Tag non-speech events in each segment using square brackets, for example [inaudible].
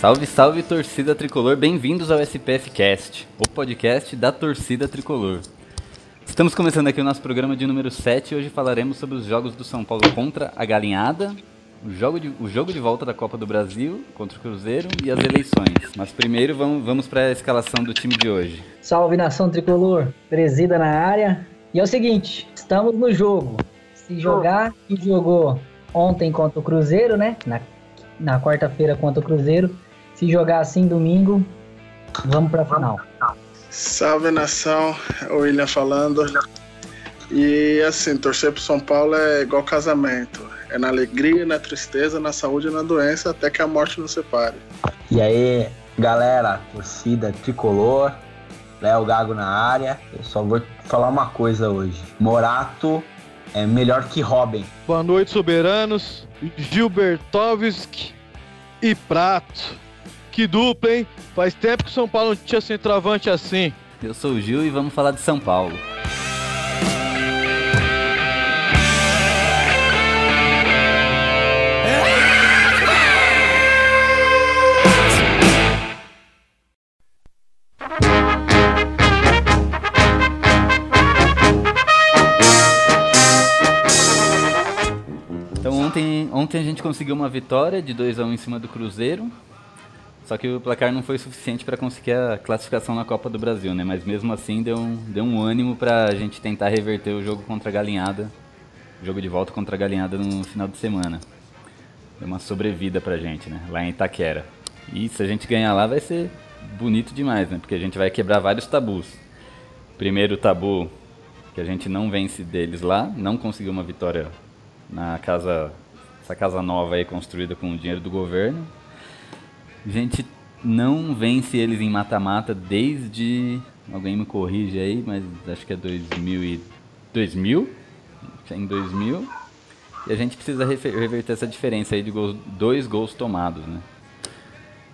Salve, salve torcida tricolor, bem-vindos ao SPF Cast, o podcast da torcida tricolor. Estamos começando aqui o nosso programa de número 7 e hoje falaremos sobre os jogos do São Paulo contra a Galinhada, o jogo de, o jogo de volta da Copa do Brasil contra o Cruzeiro e as eleições. Mas primeiro vamos, vamos para a escalação do time de hoje. Salve nação tricolor, presida na área. E é o seguinte, estamos no jogo. Se jogar que jogou ontem contra o Cruzeiro, né? Na, na quarta-feira contra o Cruzeiro, se jogar assim domingo, vamos pra final. Salve nação, o William falando. E assim, torcer pro São Paulo é igual casamento. É na alegria, na tristeza, na saúde e na doença, até que a morte nos separe. E aí, galera, torcida tricolor, Léo Gago na área. Eu só vou falar uma coisa hoje. Morato é melhor que Robin. Boa noite, soberanos. Gilbertovski e Prato. Que dupla, hein? Faz tempo que o São Paulo não tinha centroavante assim. Eu sou o Gil e vamos falar de São Paulo. Então ontem, ontem a gente conseguiu uma vitória de 2 a 1 em cima do Cruzeiro. Só que o placar não foi suficiente para conseguir a classificação na Copa do Brasil, né? Mas mesmo assim deu um, deu um ânimo para a gente tentar reverter o jogo contra a Galinhada, o jogo de volta contra a Galinhada no final de semana. Deu uma sobrevida pra gente, né? Lá em Itaquera. E se a gente ganhar lá vai ser bonito demais, né? Porque a gente vai quebrar vários tabus. Primeiro tabu que a gente não vence deles lá, não conseguiu uma vitória na casa, essa casa nova aí construída com o dinheiro do governo. A gente não vence eles em mata-mata desde. Alguém me corrige aí, mas acho que é 2000 e. 2000? Em 2000. E a gente precisa reverter essa diferença aí de gols, dois gols tomados, né?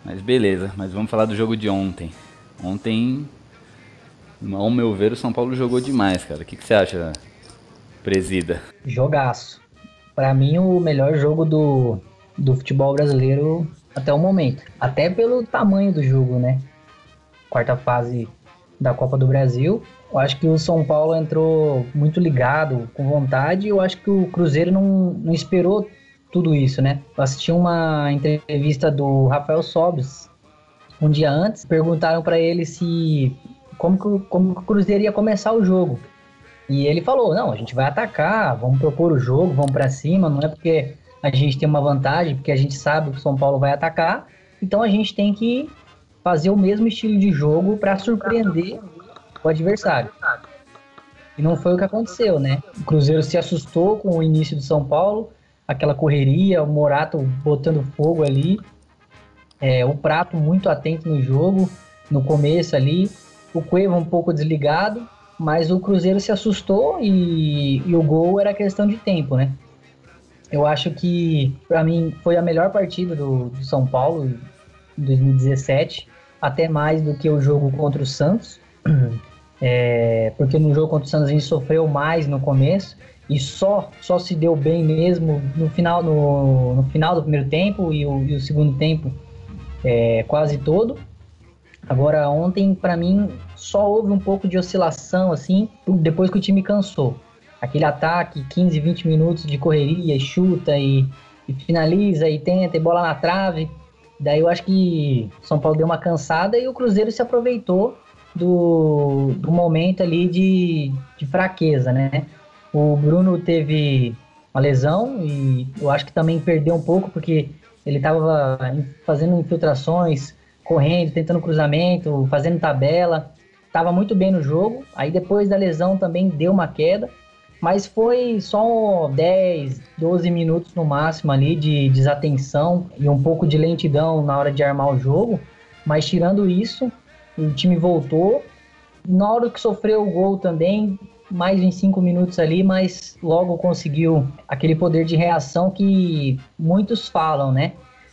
Mas beleza, mas vamos falar do jogo de ontem. Ontem, ao meu ver, o São Paulo jogou demais, cara. O que, que você acha, presida? Jogaço. Para mim, o melhor jogo do, do futebol brasileiro até o momento. Até pelo tamanho do jogo, né? Quarta fase da Copa do Brasil. Eu acho que o São Paulo entrou muito ligado, com vontade. Eu acho que o Cruzeiro não, não esperou tudo isso, né? Eu assisti uma entrevista do Rafael Sobis um dia antes. Perguntaram para ele se como que, como que o Cruzeiro ia começar o jogo. E ele falou: não, a gente vai atacar, vamos propor o jogo, vamos para cima. Não é porque a gente tem uma vantagem, porque a gente sabe que o São Paulo vai atacar, então a gente tem que fazer o mesmo estilo de jogo para surpreender o adversário. E não foi o que aconteceu, né? O Cruzeiro se assustou com o início do São Paulo, aquela correria, o Morato botando fogo ali, é, o Prato muito atento no jogo, no começo ali, o Cueva um pouco desligado, mas o Cruzeiro se assustou e, e o gol era questão de tempo, né? Eu acho que, para mim, foi a melhor partida do, do, São Paulo em 2017, até mais do que o jogo contra o Santos, [clears throat] é, porque no jogo contra o Santos a gente sofreu mais no começo e só, só se deu bem mesmo no final, no, no final do primeiro tempo e o, e o segundo tempo é, quase todo. Agora, ontem, para mim, só houve um pouco de oscilação, assim, depois que o time cansou aquele ataque, 15, 20 minutos de correria, chuta e, e finaliza e tenta e bola na trave. Daí eu acho que São Paulo deu uma cansada e o Cruzeiro se aproveitou do, do momento ali de, de fraqueza, né? O Bruno teve uma lesão e eu acho que também perdeu um pouco porque ele estava fazendo infiltrações, correndo, tentando cruzamento, fazendo tabela, estava muito bem no jogo. Aí depois da lesão também deu uma queda mas foi só 10, 12 minutos no máximo ali de desatenção e um pouco de lentidão na hora de armar o jogo. Mas tirando isso, o time voltou. Na hora que sofreu o gol também, mais em 5 minutos ali, mas logo conseguiu aquele poder de reação que muitos falam, né?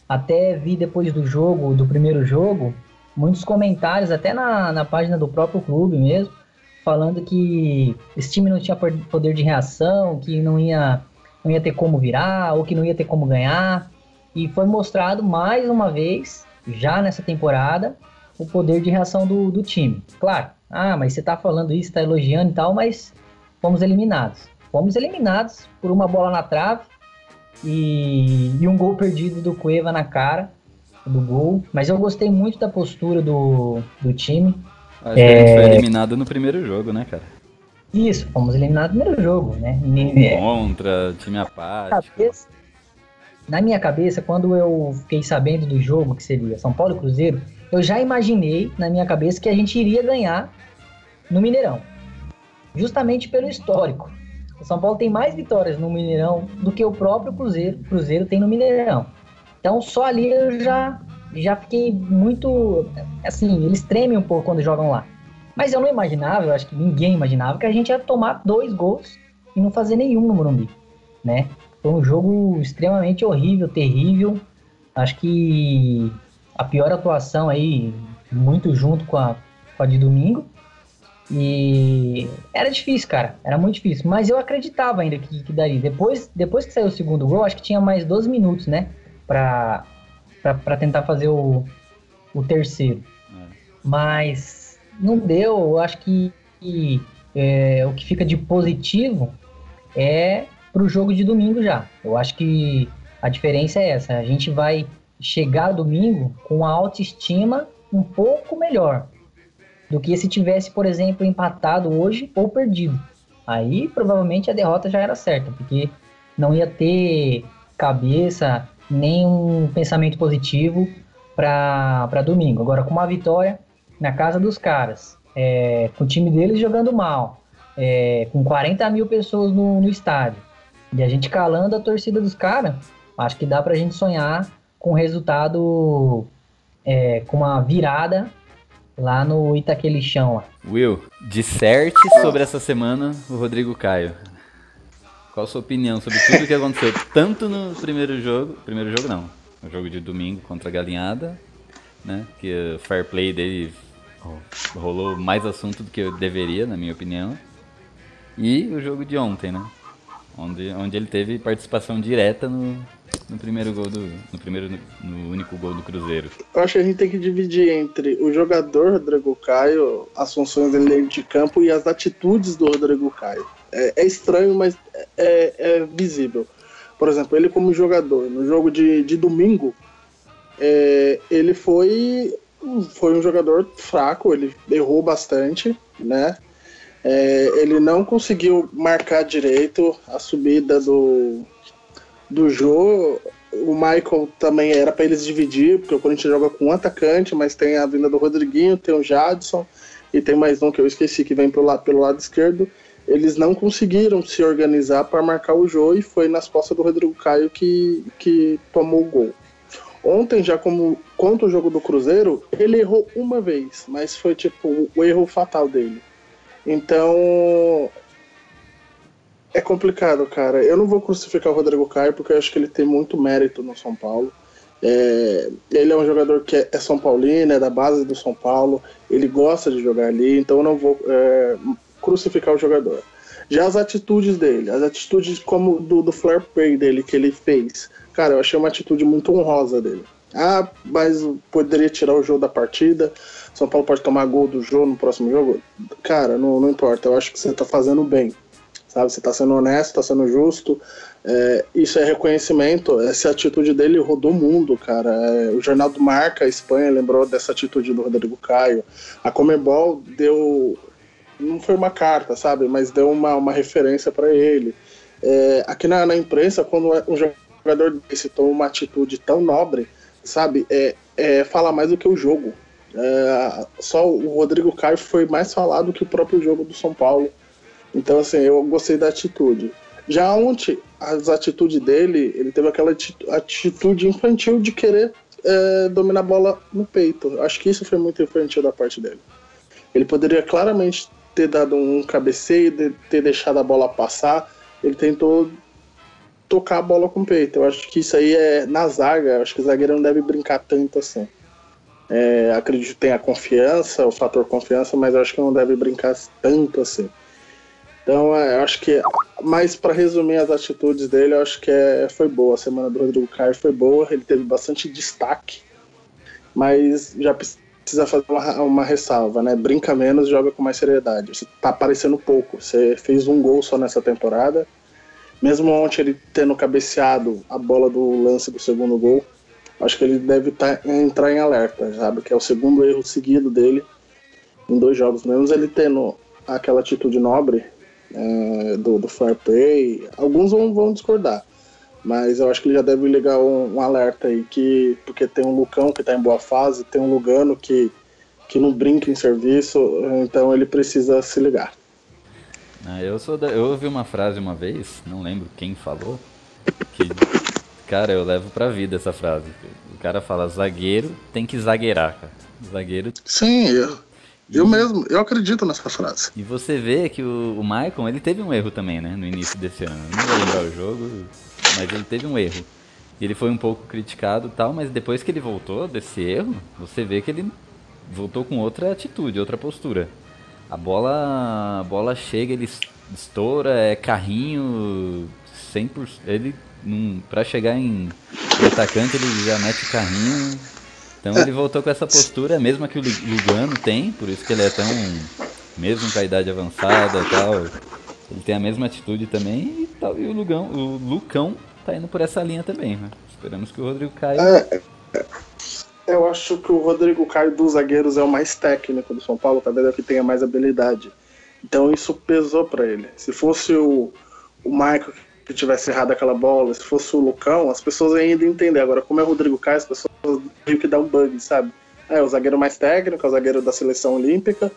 Até vi depois do jogo, do primeiro jogo, muitos comentários, até na, na página do próprio clube mesmo, falando que esse time não tinha poder de reação, que não ia, não ia ter como virar, ou que não ia ter como ganhar. E foi mostrado mais uma vez já nessa temporada o poder de reação do, do time. Claro, ah, mas você tá falando isso, tá elogiando e tal, mas fomos eliminados. Fomos eliminados por uma bola na trave e, e um gol perdido do Cueva na cara do gol. Mas eu gostei muito da postura do, do time. Acho é... que a gente foi eliminado no primeiro jogo, né, cara? Isso, fomos eliminados no primeiro jogo, né? Contra, time apático. Na minha cabeça, quando eu fiquei sabendo do jogo, que seria São Paulo e Cruzeiro, eu já imaginei na minha cabeça que a gente iria ganhar no Mineirão. Justamente pelo histórico. O São Paulo tem mais vitórias no Mineirão do que o próprio Cruzeiro. Cruzeiro tem no Mineirão. Então só ali eu já, já fiquei muito. Assim, eles tremem um pouco quando jogam lá. Mas eu não imaginava, eu acho que ninguém imaginava, que a gente ia tomar dois gols e não fazer nenhum no Morumbi. Né? Foi um jogo extremamente horrível, terrível. Acho que a pior atuação aí, muito junto com a, com a de domingo. E era difícil, cara. Era muito difícil. Mas eu acreditava ainda que, que daria. Depois, depois que saiu o segundo gol, acho que tinha mais 12 minutos, né? Pra tentar fazer o, o terceiro. É. Mas não deu. Eu acho que, que é, o que fica de positivo é para o jogo de domingo já. Eu acho que a diferença é essa. A gente vai chegar domingo com a autoestima um pouco melhor do que se tivesse, por exemplo, empatado hoje ou perdido. Aí provavelmente a derrota já era certa, porque não ia ter cabeça nem um pensamento positivo para domingo. Agora, com uma vitória na casa dos caras, é, com o time deles jogando mal, é, com 40 mil pessoas no, no estádio, e a gente calando a torcida dos caras, acho que dá pra gente sonhar com resultado, é, com uma virada lá no Itaquelixão. Will, disserte sobre essa semana o Rodrigo Caio. Qual a sua opinião sobre tudo que aconteceu, tanto no primeiro jogo, primeiro jogo não, no jogo de domingo contra a Galinhada, né, que o fair play dele rolou mais assunto do que deveria, na minha opinião, e o jogo de ontem, né, onde, onde ele teve participação direta no, no primeiro gol do. No primeiro no único gol do Cruzeiro. Eu acho que a gente tem que dividir entre o jogador Rodrigo Caio, as funções dele de campo e as atitudes do Rodrigo Caio. É, é estranho, mas é, é, visível. Por exemplo, ele como jogador, no jogo de, de domingo, é, ele foi, foi um jogador fraco, ele errou bastante, né? É, ele não conseguiu marcar direito a subida do, do Jô. O Michael também era para eles dividir, porque o Corinthians joga com um atacante, mas tem a vinda do Rodriguinho, tem o Jadson e tem mais um que eu esqueci que vem pelo lado, pelo lado esquerdo. Eles não conseguiram se organizar para marcar o Jô e foi nas costas do Rodrigo Caio que, que tomou o gol. Ontem, já como contra o jogo do Cruzeiro, ele errou uma vez, mas foi tipo o erro fatal dele. Então, é complicado, cara. Eu não vou crucificar o Rodrigo Caio porque eu acho que ele tem muito mérito no São Paulo. É, ele é um jogador que é, é São Paulino, é da base do São Paulo, ele gosta de jogar ali, então eu não vou é, crucificar o jogador. Já as atitudes dele, as atitudes como do, do flare play dele que ele fez, cara, eu achei uma atitude muito honrosa dele. Ah, mas poderia tirar o jogo da partida. São Paulo pode tomar gol do jogo no próximo jogo. Cara, não, não importa. Eu acho que você está fazendo bem. Sabe? Você está sendo honesto, está sendo justo. É, isso é reconhecimento. Essa atitude dele rodou o mundo, cara. É, o jornal do Marca, a Espanha, lembrou dessa atitude do Rodrigo Caio. A Comebol deu. Não foi uma carta, sabe? Mas deu uma, uma referência para ele. É, aqui na, na imprensa, quando um jogador desse toma uma atitude tão nobre, sabe? É, é fala mais do que o jogo. É, só o Rodrigo Caio foi mais falado que o próprio jogo do São Paulo. Então, assim, eu gostei da atitude. Já ontem, as atitudes dele, ele teve aquela atitude infantil de querer é, dominar a bola no peito. Acho que isso foi muito infantil da parte dele. Ele poderia claramente ter dado um cabeceio, ter deixado a bola passar. Ele tentou tocar a bola com o peito. Eu acho que isso aí é na zaga. Acho que o zagueiro não deve brincar tanto assim. É, acredito que tem a confiança, o fator confiança, mas acho que não deve brincar tanto assim. Então, é, eu acho que, mais para resumir as atitudes dele, eu acho que é, foi boa. A semana do Rodrigo Caio foi boa, ele teve bastante destaque. mas já precisa fazer uma, uma ressalva, né? Brinca menos, joga com mais seriedade. Você tá aparecendo pouco. Você fez um gol só nessa temporada. Mesmo ontem ele tendo cabeceado a bola do lance do segundo gol, acho que ele deve tá, entrar em alerta, sabe? Que é o segundo erro seguido dele em dois jogos. Mesmo ele tendo aquela atitude nobre é, do, do fair play, alguns vão, vão discordar. Mas eu acho que ele já deve ligar um, um, alerta aí, que, porque tem um Lucão que está em boa fase, tem um Lugano que, que não brinca em serviço, então ele precisa se ligar. Ah, eu, sou da, eu ouvi uma frase uma vez, não lembro quem falou, que, cara, eu levo pra vida essa frase. O cara fala, zagueiro tem que zagueirar, cara. Zagueiro... Sim, eu, eu mesmo, eu acredito nessa frase. E você vê que o, o Maicon, ele teve um erro também, né, no início desse ano. Não vou lembrar o jogo, mas ele teve um erro. Ele foi um pouco criticado tal, mas depois que ele voltou desse erro, você vê que ele voltou com outra atitude, outra postura. A bola, a bola chega, ele estoura, é carrinho 100%. Ele, para chegar em atacante, ele já mete o carrinho. Então ele voltou com essa postura, mesma que o Lugano tem, por isso que ele é tão. Mesmo com a idade avançada e tal, ele tem a mesma atitude também e tal. E o Lugão, o Lucão tá indo por essa linha também, né? Esperamos que o Rodrigo Caio. É, eu acho que o Rodrigo Caio dos zagueiros é o mais técnico do São Paulo, talvez é o que tenha mais habilidade. Então isso pesou para ele. Se fosse o, o Michael que tivesse errado aquela bola, se fosse o Lucão, as pessoas ainda entender. Agora, como é o Rodrigo Caio, as pessoas meio que dá um bug, sabe? É o zagueiro mais técnico, é o zagueiro da seleção olímpica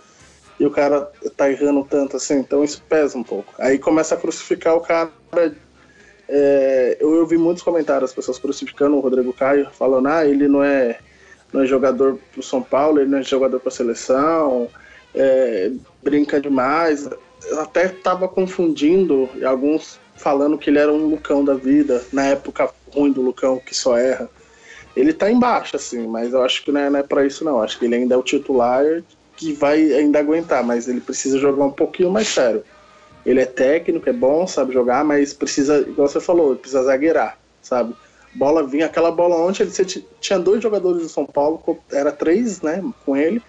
e o cara tá errando tanto assim, então isso pesa um pouco. Aí começa a crucificar o cara. É, eu ouvi muitos comentários, as pessoas crucificando o Rodrigo Caio, falando, ah, ele não é, não é jogador pro São Paulo, ele não é jogador pra seleção, é, brinca demais. Eu até tava confundindo, alguns falando que ele era um Lucão da vida, na época ruim do Lucão, que só erra. Ele tá embaixo, assim, mas eu acho que não é, não é pra isso, não. Acho que ele ainda é o titular que vai ainda aguentar, mas ele precisa jogar um pouquinho mais sério. Ele é técnico, é bom, sabe jogar, mas precisa, igual você falou, precisa zagueirar, sabe? Bola vinha, aquela bola ontem, ele tinha dois jogadores do São Paulo, era três, né, com ele,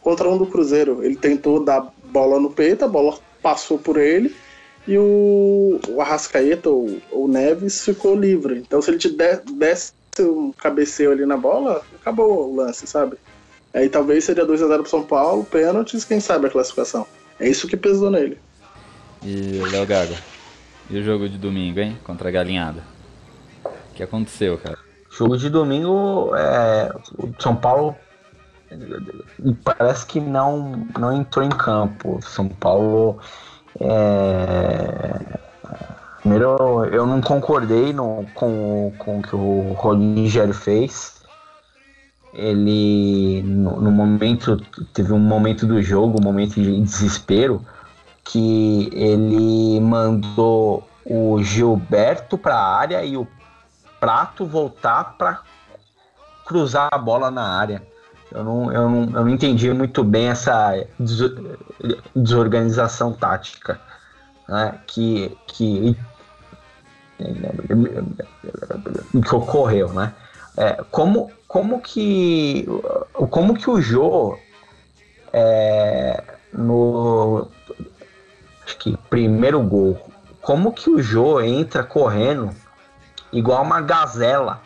contra um do Cruzeiro. Ele tentou dar bola no peito, a bola passou por ele e o, o Arrascaeta, o, o Neves, ficou livre. Então se ele te desse um cabeceio ali na bola, acabou o lance, sabe? Aí talvez seria 2 a 0 pro São Paulo, pênaltis, quem sabe a classificação. É isso que pesou nele. E Léo Gago, e o jogo de domingo, hein? Contra a Galinhada. O que aconteceu, cara? Jogo de domingo, é, o São Paulo parece que não, não entrou em campo. São Paulo. É, primeiro, eu não concordei no, com, com o que o Rogério fez ele no, no, momento teve um momento do jogo, um momento de desespero, que ele mandou o Gilberto para a área e o Prato voltar para cruzar a bola na área. Eu não, eu, não, eu não entendi muito bem essa desorganização tática né, que, que, que ocorreu, né? É, como, como que como que o Jô é, no acho que primeiro gol como que o Jô entra correndo igual uma gazela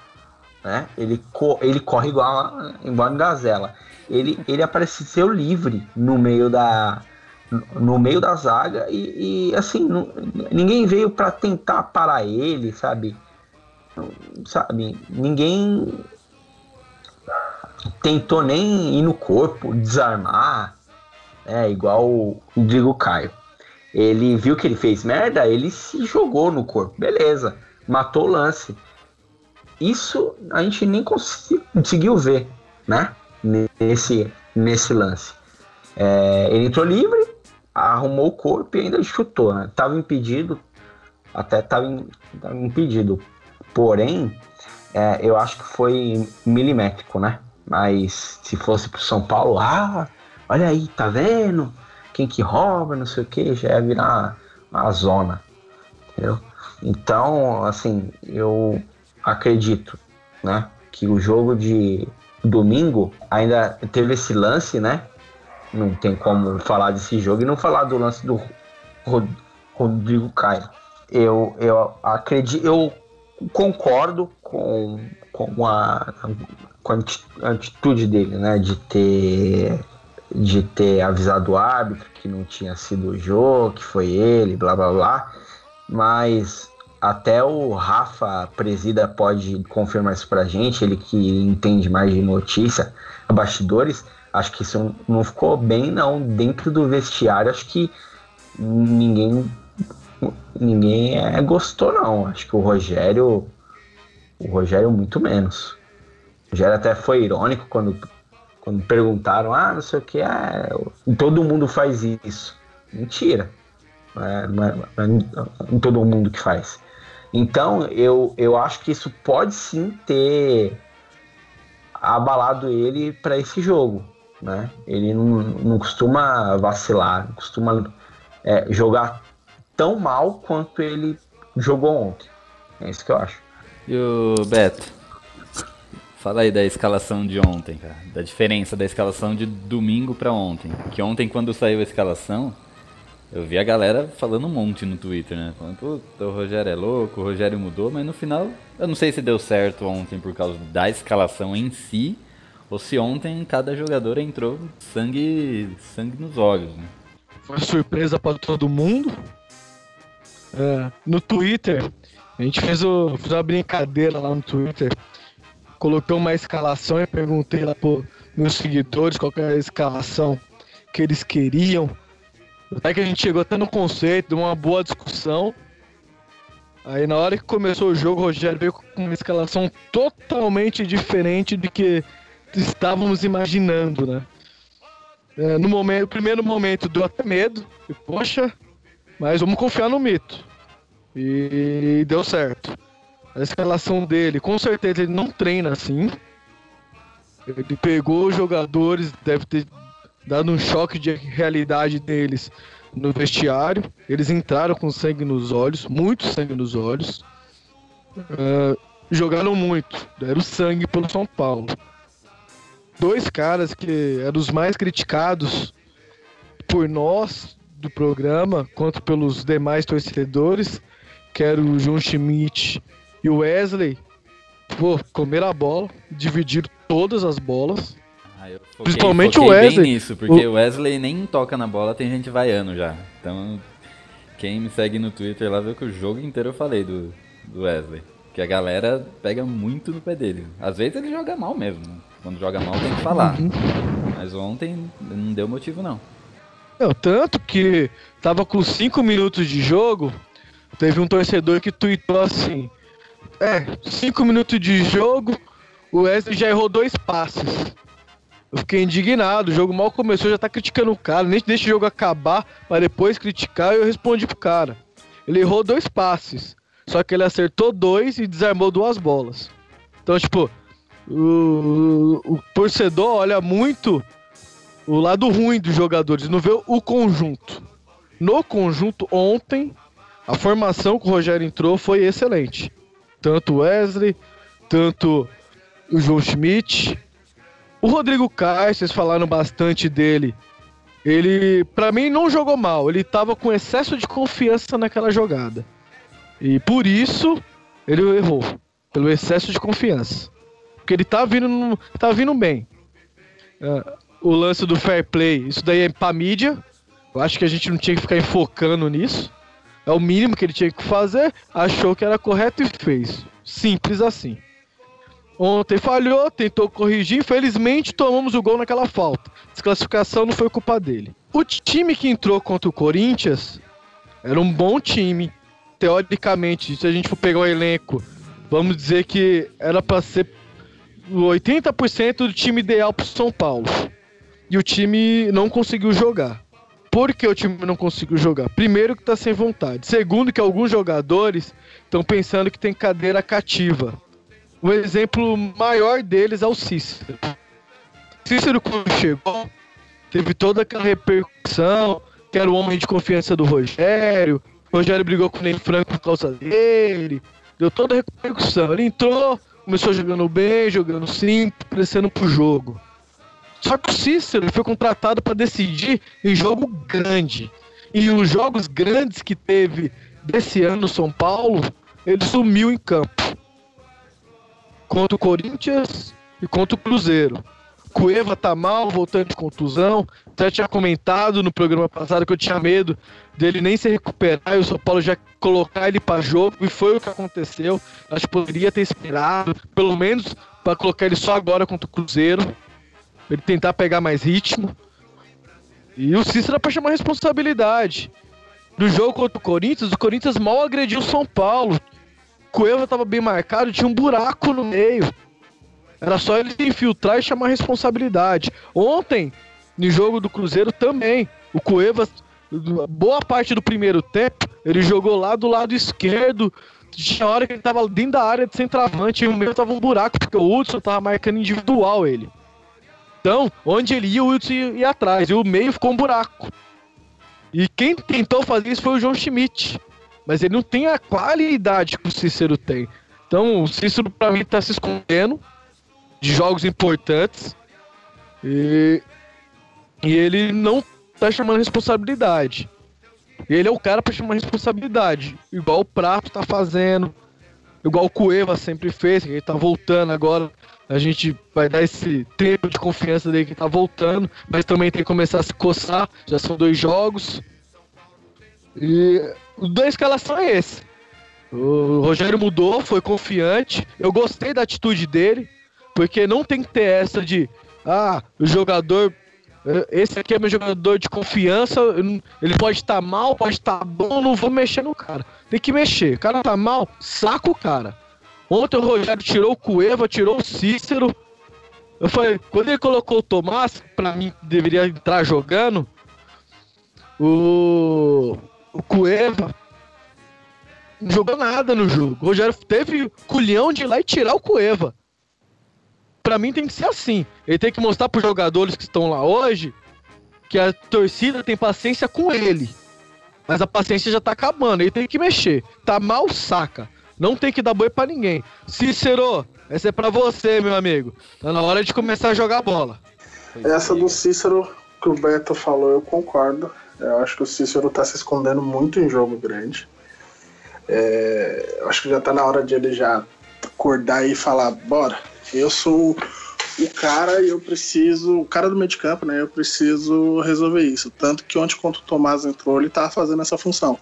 né? Ele, co ele corre igual igual uma gazela. Ele, ele apareceu livre no meio da no meio da zaga e, e assim ninguém veio para tentar parar ele sabe sabe ninguém tentou nem ir no corpo, desarmar, é igual o Rodrigo Caio. Ele viu que ele fez merda, ele se jogou no corpo, beleza, matou o lance. Isso a gente nem conseguiu ver, né? Nesse, nesse lance. É, ele entrou livre, arrumou o corpo e ainda chutou, né? Tava impedido, até tava, tava impedido. Porém, é, eu acho que foi milimétrico, né? Mas se fosse pro São Paulo, ah, olha aí, tá vendo? Quem que rouba, não sei o que, já ia virar uma zona. Entendeu? Então, assim, eu acredito, né? Que o jogo de, domingo, ainda teve esse lance, né? Não tem como falar desse jogo e não falar do lance do Rodrigo Caio. Eu, eu acredito, eu concordo com, com, a, com a atitude dele, né? De ter, de ter avisado o árbitro que não tinha sido o jogo, que foi ele, blá blá blá. Mas até o Rafa Presida pode confirmar isso pra gente, ele que entende mais de notícia, bastidores, acho que isso não ficou bem não dentro do vestiário, acho que ninguém ninguém é, gostou não, acho que o Rogério o Rogério muito menos. O Rogério até foi irônico quando quando perguntaram, ah, não sei o que, ah, todo mundo faz isso. Mentira. É, não é, não é todo mundo que faz. Então, eu, eu acho que isso pode sim ter abalado ele para esse jogo. Né? Ele não, não costuma vacilar, costuma é, jogar tão mal quanto ele jogou ontem. É isso que eu acho. E o Beto? Fala aí da escalação de ontem, cara. Da diferença da escalação de domingo para ontem. Que ontem, quando saiu a escalação, eu vi a galera falando um monte no Twitter, né? Falando, puta, o Rogério é louco, o Rogério mudou, mas no final, eu não sei se deu certo ontem por causa da escalação em si, ou se ontem cada jogador entrou sangue, sangue nos olhos, né? Foi surpresa para todo mundo. É, no Twitter, a gente fez, o, fez uma brincadeira lá no Twitter. Coloquei uma escalação e perguntei lá para meus seguidores qual era a escalação que eles queriam. Até que a gente chegou até no conceito, de uma boa discussão. Aí na hora que começou o jogo, o Rogério veio com uma escalação totalmente diferente do que estávamos imaginando, né? É, no momento, primeiro momento deu até medo, e, poxa, mas vamos confiar no mito. E deu certo. A escalação dele, com certeza ele não treina assim. Ele pegou os jogadores, deve ter dado um choque de realidade deles no vestiário. Eles entraram com sangue nos olhos, muito sangue nos olhos. Uh, jogaram muito, deram sangue pelo São Paulo. Dois caras que eram os mais criticados por nós do programa, quanto pelos demais torcedores, que eram o João Schmidt e o Wesley. Pô, comeram a bola, dividiram todas as bolas. Ah, foquei, Principalmente foquei o Wesley. nisso, porque o Wesley nem toca na bola, tem gente vaiando já. Então, quem me segue no Twitter lá viu que o jogo inteiro eu falei do, do Wesley. Que a galera pega muito no pé dele. Às vezes ele joga mal mesmo. Né? Quando joga mal tem que falar. Uhum. Mas ontem não deu motivo não. Não, tanto que tava com 5 minutos de jogo, teve um torcedor que tweetou assim: É, 5 minutos de jogo, o Wesley já errou dois passes. Eu fiquei indignado, o jogo mal começou, já tá criticando o cara, nem deixa o jogo acabar para depois criticar e eu respondi pro cara. Ele errou dois passes, só que ele acertou dois e desarmou duas bolas. Então, tipo, o, o torcedor olha muito o lado ruim dos jogadores, não vê o conjunto. No conjunto, ontem, a formação que o Rogério entrou foi excelente. Tanto Wesley, tanto o João Schmidt, o Rodrigo Caio, vocês falaram bastante dele. Ele, para mim, não jogou mal. Ele tava com excesso de confiança naquela jogada. E por isso ele errou. Pelo excesso de confiança. Porque ele tá vindo, tá vindo bem. É, o lance do fair play, isso daí é pra mídia. Eu acho que a gente não tinha que ficar enfocando nisso. É o mínimo que ele tinha que fazer. Achou que era correto e fez. Simples assim. Ontem falhou, tentou corrigir, infelizmente tomamos o gol naquela falta. Desclassificação não foi culpa dele. O time que entrou contra o Corinthians era um bom time. Teoricamente, se a gente for pegar o elenco, vamos dizer que era para ser 80% do time ideal para São Paulo. E o time não conseguiu jogar. Por que o time não conseguiu jogar? Primeiro que tá sem vontade. Segundo que alguns jogadores estão pensando que tem cadeira cativa. O exemplo maior deles é o Cícero. Cícero, quando chegou, teve toda aquela repercussão, que era o homem de confiança do Rogério. O Rogério brigou com o Ney Franco por causa dele. Deu toda a repercussão. Ele entrou, começou jogando bem, jogando simples, crescendo pro jogo. Só que o Cícero foi contratado para decidir em jogo grande. E os jogos grandes que teve desse ano no São Paulo, ele sumiu em campo. Contra o Corinthians e contra o Cruzeiro. Cueva tá mal, voltando de contusão. Até tinha comentado no programa passado que eu tinha medo dele nem se recuperar e o São Paulo já colocar ele para jogo. E foi o que aconteceu. Acho que poderia ter esperado, pelo menos para colocar ele só agora contra o Cruzeiro. Ele tentar pegar mais ritmo. E o Cícero é pra chamar responsabilidade. No jogo contra o Corinthians, o Corinthians mal agrediu o São Paulo. Cueva tava bem marcado, tinha um buraco no meio. Era só ele infiltrar e chamar responsabilidade. Ontem, no jogo do Cruzeiro também, o Cueva, boa parte do primeiro tempo, ele jogou lá do lado esquerdo. Tinha hora que ele tava dentro da área de centroavante e o meio tava um buraco, porque o Hudson tava marcando individual ele. Então, onde ele ia, o Hudson ia, ia atrás, e o meio ficou um buraco. E quem tentou fazer isso foi o João Schmidt. Mas ele não tem a qualidade que o Cícero tem. Então, o Cícero, pra mim, tá se escondendo de jogos importantes. E, e ele não tá chamando responsabilidade. Ele é o cara para chamar responsabilidade. Igual o Prato tá fazendo. Igual o Cueva sempre fez, ele tá voltando agora. A gente vai dar esse tempo de confiança dele que tá voltando, mas também tem que começar a se coçar. Já são dois jogos. E o da escalação é esse. O Rogério mudou, foi confiante. Eu gostei da atitude dele. Porque não tem que ter essa de, ah, o jogador, eh, esse aqui é meu jogador de confiança, ele pode estar tá mal, pode estar tá bom, não vou mexer no cara. Tem que mexer. O cara tá mal, saca o cara. Ontem o Rogério tirou o Cueva, tirou o Cícero. Eu falei, quando ele colocou o Tomás, pra mim deveria entrar jogando, o, o Cueva não jogou nada no jogo. O Rogério teve culhão de ir lá e tirar o Cueva para mim tem que ser assim. Ele tem que mostrar pros jogadores que estão lá hoje que a torcida tem paciência com ele. Mas a paciência já tá acabando, ele tem que mexer. Tá mal, saca. Não tem que dar boi para ninguém. Cícero, essa é para você, meu amigo. Tá na hora de começar a jogar bola. Essa do Cícero que o Beto falou, eu concordo. Eu acho que o Cícero tá se escondendo muito em jogo grande. É, acho que já tá na hora de ele já acordar e falar, bora, eu sou o cara e eu preciso, o cara do meio de campo, né? Eu preciso resolver isso. Tanto que ontem, quando o Tomás entrou, ele tava fazendo essa função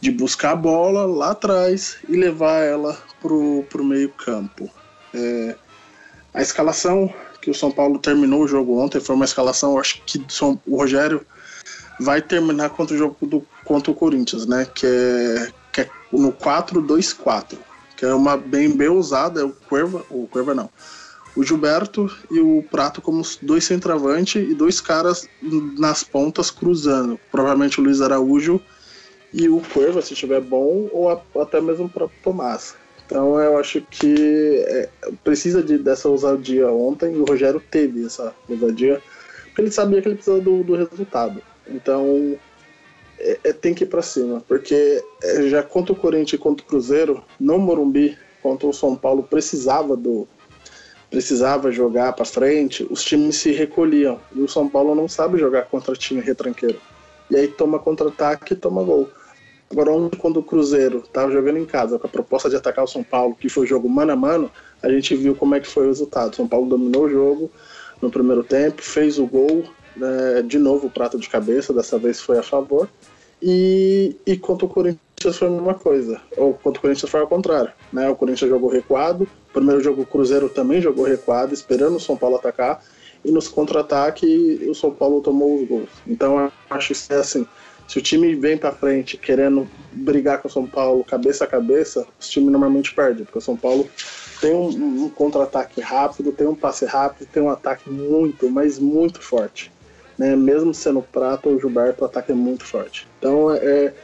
de buscar a bola lá atrás e levar ela pro, pro meio campo. É, a escalação que o São Paulo terminou o jogo ontem foi uma escalação, acho que o Rogério vai terminar contra o jogo do, contra o Corinthians, né? Que é, que é no 4-2-4 que é uma bem bem usada, é o Cuerva, o Cuerva não, o Gilberto e o Prato como dois centroavantes e dois caras nas pontas cruzando, provavelmente o Luiz Araújo e o Cuerva, se estiver bom, ou a, até mesmo o próprio Tomás. Então eu acho que é, precisa de, dessa ousadia ontem, e o Rogério teve essa ousadia, porque ele sabia que ele precisava do, do resultado. Então é, é, tem que ir para cima, porque é, já contra o Corinthians e contra o Cruzeiro, no Morumbi, contra o São Paulo, precisava do precisava jogar para frente, os times se recolhiam. E o São Paulo não sabe jogar contra time retranqueiro. E aí toma contra-ataque e toma gol. Agora, quando o Cruzeiro estava jogando em casa com a proposta de atacar o São Paulo, que foi jogo mano a mano, a gente viu como é que foi o resultado. O São Paulo dominou o jogo no primeiro tempo, fez o gol, né, de novo o prato de cabeça, dessa vez foi a favor. E, e contra o Corinthians foi a mesma coisa. Ou contra o Corinthians foi ao contrário. Né? O Corinthians jogou recuado. O primeiro jogo o Cruzeiro também jogou recuado, esperando o São Paulo atacar. E nos contra-ataque o São Paulo tomou os gols. Então acho que é assim. Se o time vem para frente querendo brigar com o São Paulo cabeça a cabeça, os times normalmente perdem, porque o São Paulo tem um, um contra-ataque rápido, tem um passe rápido, tem um ataque muito, mas muito forte né? Mesmo sendo Prata ou Gilberto, o ataque é muito forte. Então, é,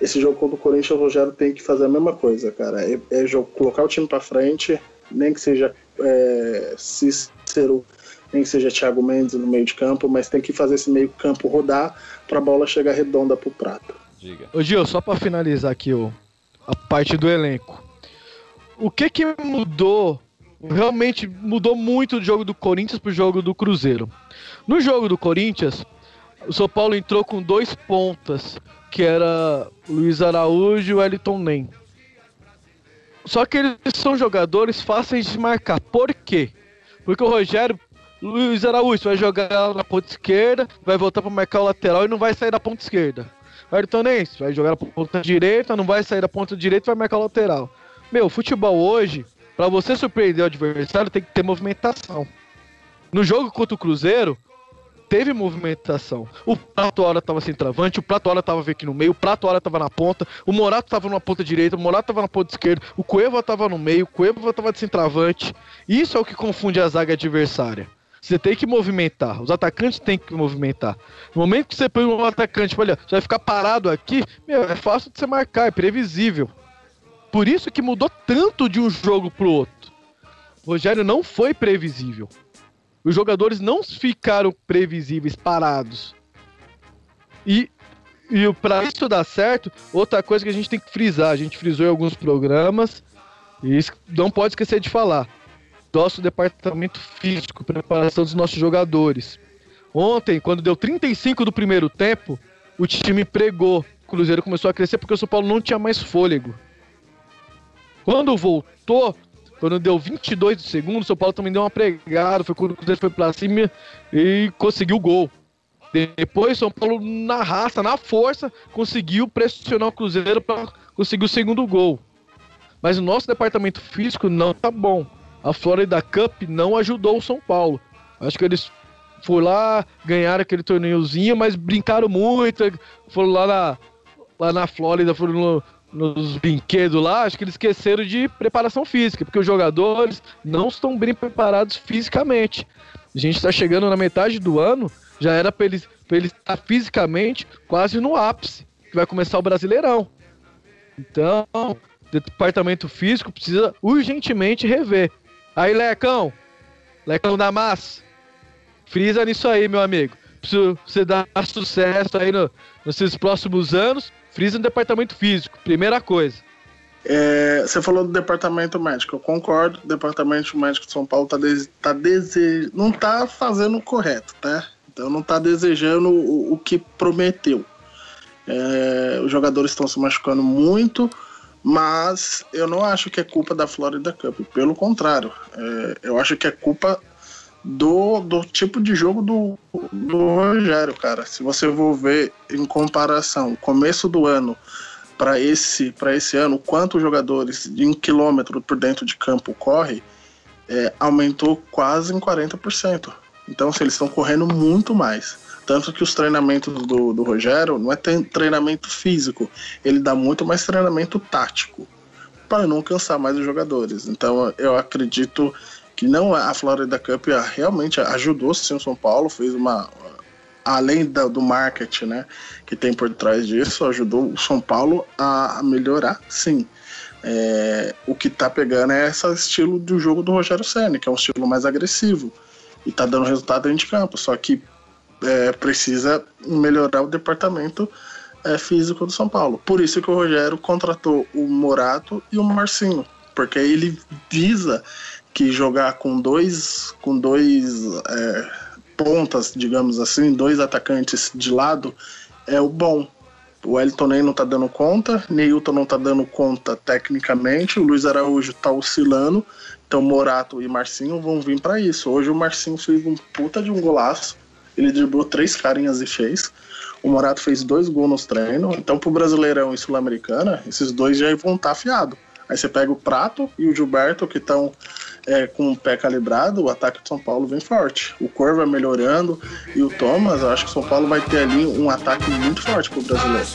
esse jogo contra o Corinthians, o Rogério tem que fazer a mesma coisa, cara. É, é jogo, colocar o time para frente, nem que seja é, Cícero, nem que seja Thiago Mendes no meio de campo, mas tem que fazer esse meio campo rodar para a bola chegar redonda pro Prata. Diga. Ô Gil, só para finalizar aqui o, a parte do elenco. o que que mudou? Realmente mudou muito do jogo do Corinthians pro jogo do Cruzeiro. No jogo do Corinthians, o São Paulo entrou com dois pontas, que era Luiz Araújo e o Elton Nem. Só que eles são jogadores fáceis de marcar. Por quê? Porque o Rogério, Luiz Araújo vai jogar na ponta esquerda, vai voltar para marcar o lateral e não vai sair da ponta esquerda. Ayrton Nens vai jogar na ponta direita, não vai sair da ponta direita, vai marcar o lateral. Meu, futebol hoje, para você surpreender o adversário, tem que ter movimentação. No jogo contra o Cruzeiro, teve movimentação. O Prato Hora tava sem travante, o Prato Hora tava aqui no meio, o Prato Hora tava na ponta, o Morato tava na ponta direita, o Morato tava na ponta esquerda, o Cueva tava no meio, o Cueva tava sem travante. Isso é o que confunde a zaga adversária. Você tem que movimentar, os atacantes têm que movimentar. No momento que você põe um atacante, olha, você vai ficar parado aqui, meu, é fácil de você marcar, é previsível. Por isso que mudou tanto de um jogo pro outro. O Rogério não foi previsível. Os jogadores não ficaram previsíveis, parados. E, e para isso dar certo, outra coisa que a gente tem que frisar, a gente frisou em alguns programas, e isso não pode esquecer de falar. Nosso departamento físico, preparação dos nossos jogadores. Ontem, quando deu 35 do primeiro tempo, o time pregou. O Cruzeiro começou a crescer porque o São Paulo não tinha mais fôlego. Quando voltou, quando deu 22 do segundo, o São Paulo também deu uma pregada, foi quando o Cruzeiro foi pra cima e conseguiu o gol. Depois, São Paulo, na raça, na força, conseguiu pressionar o Cruzeiro para conseguir o segundo gol. Mas o nosso departamento físico não tá bom. A Florida Cup não ajudou o São Paulo. Acho que eles foram lá, ganharam aquele torneiozinho, mas brincaram muito. Foram lá na, lá na Flórida, foram no, nos brinquedos lá, acho que eles esqueceram de preparação física, porque os jogadores não estão bem preparados fisicamente. A gente está chegando na metade do ano, já era para eles estar tá fisicamente quase no ápice, que vai começar o Brasileirão. Então, departamento físico precisa urgentemente rever. Aí, Lecão, Lecão da Massa, frisa nisso aí, meu amigo. Precisa você dar sucesso aí no, nos próximos anos Frisa no departamento físico, primeira coisa. É, você falou do departamento médico, eu concordo. O departamento médico de São Paulo tá, dese, tá dese, não tá fazendo o correto, tá? Então não tá desejando o, o que prometeu. É, os jogadores estão se machucando muito, mas eu não acho que é culpa da Florida Cup. Pelo contrário, é, eu acho que é culpa do, do tipo de jogo do, do Rogério, cara. Se você for ver em comparação, começo do ano para esse, esse ano, quantos jogadores de um quilômetro por dentro de campo corre, é, aumentou quase em 40%. Então, assim, eles estão correndo muito mais. Tanto que os treinamentos do, do Rogério não é treinamento físico, ele dá muito mais treinamento tático para não cansar mais os jogadores. Então, eu acredito que não a Florida Cup realmente ajudou sim o São Paulo, fez uma além da, do marketing, né, que tem por trás disso, ajudou o São Paulo a, a melhorar, sim. É, o que tá pegando é esse estilo do jogo do Rogério Senna, que é um estilo mais agressivo e tá dando resultado dentro de campo, só que é, precisa melhorar o departamento é, físico do São Paulo. Por isso que o Rogério contratou o Morato e o Marcinho, porque ele visa que jogar com dois, com dois é, pontas, digamos assim, dois atacantes de lado, é o bom. O Elton nem não tá dando conta, Neilton não tá dando conta tecnicamente, o Luiz Araújo tá oscilando, então Morato e Marcinho vão vir para isso. Hoje o Marcinho fez um puta de um golaço, ele driblou três carinhas e fez. O Morato fez dois gols nos treinos, então pro Brasileirão e Sul-Americana, esses dois já vão estar tá afiados. Aí você pega o Prato e o Gilberto, que estão é, com o pé calibrado, o ataque de São Paulo vem forte. O Corva melhorando e o Thomas, eu acho que o São Paulo vai ter ali um ataque muito forte pro brasileiro.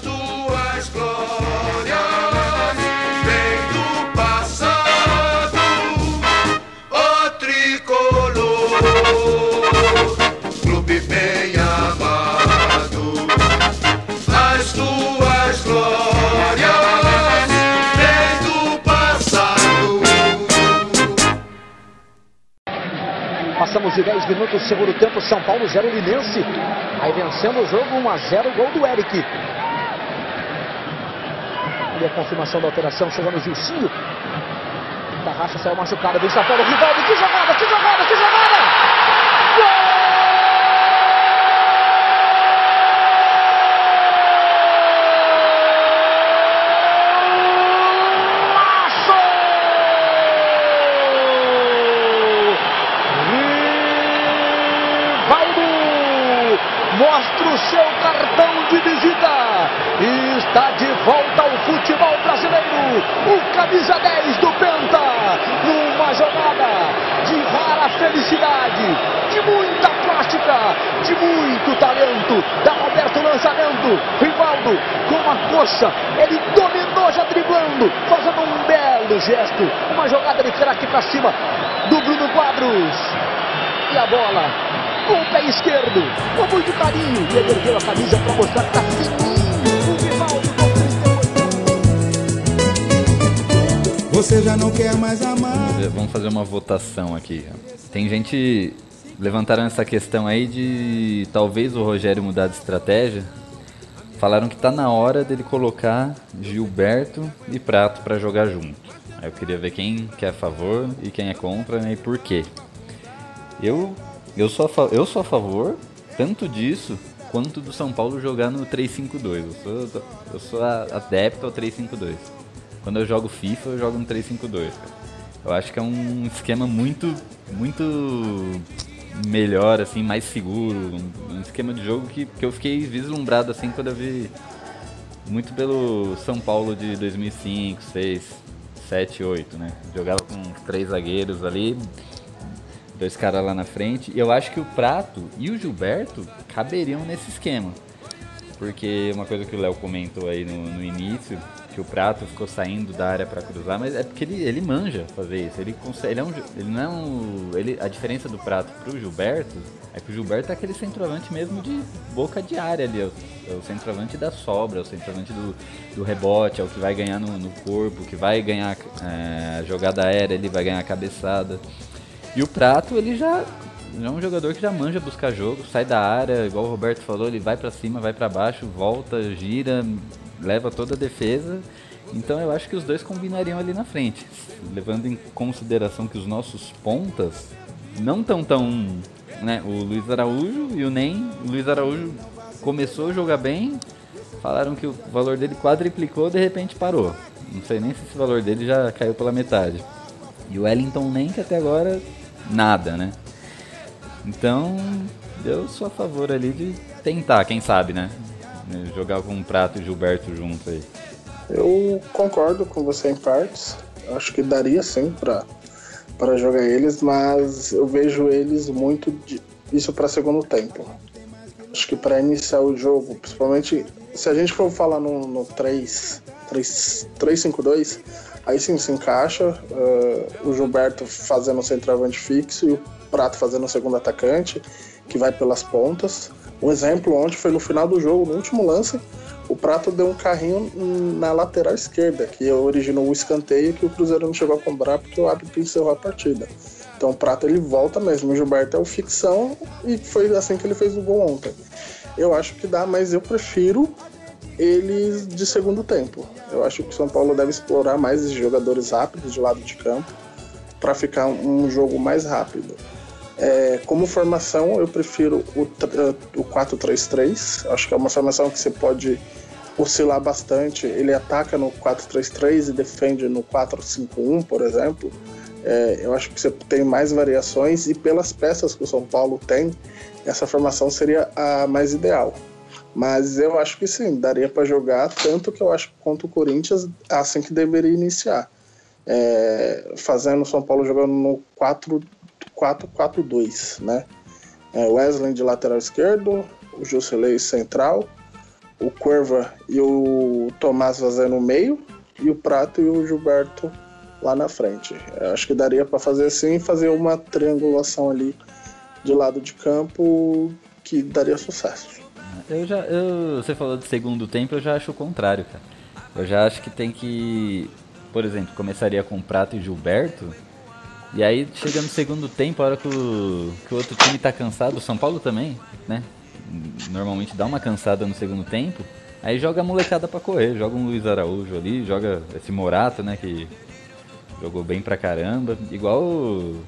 Passamos de 10 minutos do segundo tempo, São Paulo 0 Linense. Aí vencendo o jogo 1 a 0, gol do Eric. E a confirmação da alteração chegando o Gilcinho. Racha saiu machucado, vem São Paulo, Rivaldo, que jogada, que jogada, que jogada! Gol! mostra o seu cartão de visita e está de volta ao futebol brasileiro. O camisa 10 do Penta, numa jogada de rara felicidade, de muita plástica, de muito talento. Da Roberto lançamento, Rivaldo com a coxa, ele dominou já driblando, fazendo um belo gesto. Uma jogada de craque para cima do Bruno Quadros. E a bola com o pé esquerdo, com muito carinho. E ele ergueu a camisa para mostrar que está fininho. O Rivaldo com Você já não quer mais amar. Vamos fazer uma votação aqui. Tem gente levantaram essa questão aí de talvez o Rogério mudar de estratégia. Falaram que está na hora dele colocar Gilberto e Prato para jogar junto. Eu queria ver quem que é a favor e quem é contra né, e por quê. Eu eu sou, a, eu sou a favor tanto disso quanto do São Paulo jogar no 3-5-2. Eu sou, eu sou adepto ao 3-5-2. Quando eu jogo FIFA, eu jogo no 3-5-2. Eu acho que é um esquema muito, muito melhor, assim, mais seguro. Um, esquema de jogo que, que eu fiquei vislumbrado, assim, quando eu vi muito pelo São Paulo de 2005, 6, 7, 8, né? Jogava com três zagueiros ali, dois caras lá na frente. E eu acho que o Prato e o Gilberto caberiam nesse esquema. Porque uma coisa que o Léo comentou aí no, no, início, que o Prato ficou saindo da área para cruzar, mas é porque ele, ele manja fazer isso. Ele consegue, ele, é um, ele não é um, ele, a diferença do Prato pro Gilberto é que o Gilberto é aquele centroavante mesmo de boca de área ali, é o, é o centroavante da sobra, é o centroavante do, do rebote, é o que vai ganhar no, no corpo, que vai ganhar é, jogada aérea, ele vai ganhar a cabeçada. E o Prato, ele já, é um jogador que já manja buscar jogo, sai da área, igual o Roberto falou, ele vai para cima, vai para baixo, volta, gira, leva toda a defesa. Então eu acho que os dois combinariam ali na frente, levando em consideração que os nossos pontas não tão tão, né, o Luiz Araújo e o Nem, o Luiz Araújo começou a jogar bem, falaram que o valor dele quadriplicou, de repente parou. Não sei nem se esse valor dele já caiu pela metade. E o Wellington nem que até agora nada, né? Então, eu sou a favor ali de tentar, quem sabe, né? Jogar com um Prato e Gilberto junto aí. Eu concordo com você em partes. Acho que daria sim para para jogar eles, mas eu vejo eles muito de, isso para segundo tempo. Acho que para iniciar o jogo, principalmente se a gente for falar no, no 3, 3, 3-5-2, Aí sim se encaixa uh, o Gilberto fazendo o centroavante fixo e o Prato fazendo o segundo atacante, que vai pelas pontas. Um exemplo ontem foi no final do jogo, no último lance, o Prato deu um carrinho na lateral esquerda, que originou o escanteio que o Cruzeiro não chegou a cobrar porque o árbitro encerrou a partida. Então o Prato ele volta mesmo, o Gilberto é o ficção e foi assim que ele fez o gol ontem. Eu acho que dá, mas eu prefiro eles de segundo tempo. Eu acho que o São Paulo deve explorar mais esses jogadores rápidos de lado de campo para ficar um jogo mais rápido. É, como formação, eu prefiro o, o 4-3-3. Acho que é uma formação que você pode oscilar bastante. Ele ataca no 4-3-3 e defende no 4-5-1, por exemplo. É, eu acho que você tem mais variações e pelas peças que o São Paulo tem, essa formação seria a mais ideal. Mas eu acho que sim, daria para jogar, tanto que eu acho contra o Corinthians, assim que deveria iniciar. É, fazendo o São Paulo jogando no 4-4-2, né? É, Wesley de lateral esquerdo, o Jusilei central, o Curva e o Tomás fazendo no meio, e o Prato e o Gilberto lá na frente. Eu acho que daria para fazer assim, fazer uma triangulação ali de lado de campo que daria sucesso. Eu já. Eu, você falou de segundo tempo, eu já acho o contrário, cara. Eu já acho que tem que. Por exemplo, começaria com Prato e Gilberto. E aí chega no segundo tempo, a hora que o, que o outro time tá cansado, o São Paulo também, né? Normalmente dá uma cansada no segundo tempo. Aí joga a molecada pra correr, joga um Luiz Araújo ali, joga esse Morato, né? Que Jogou bem pra caramba. Igual o,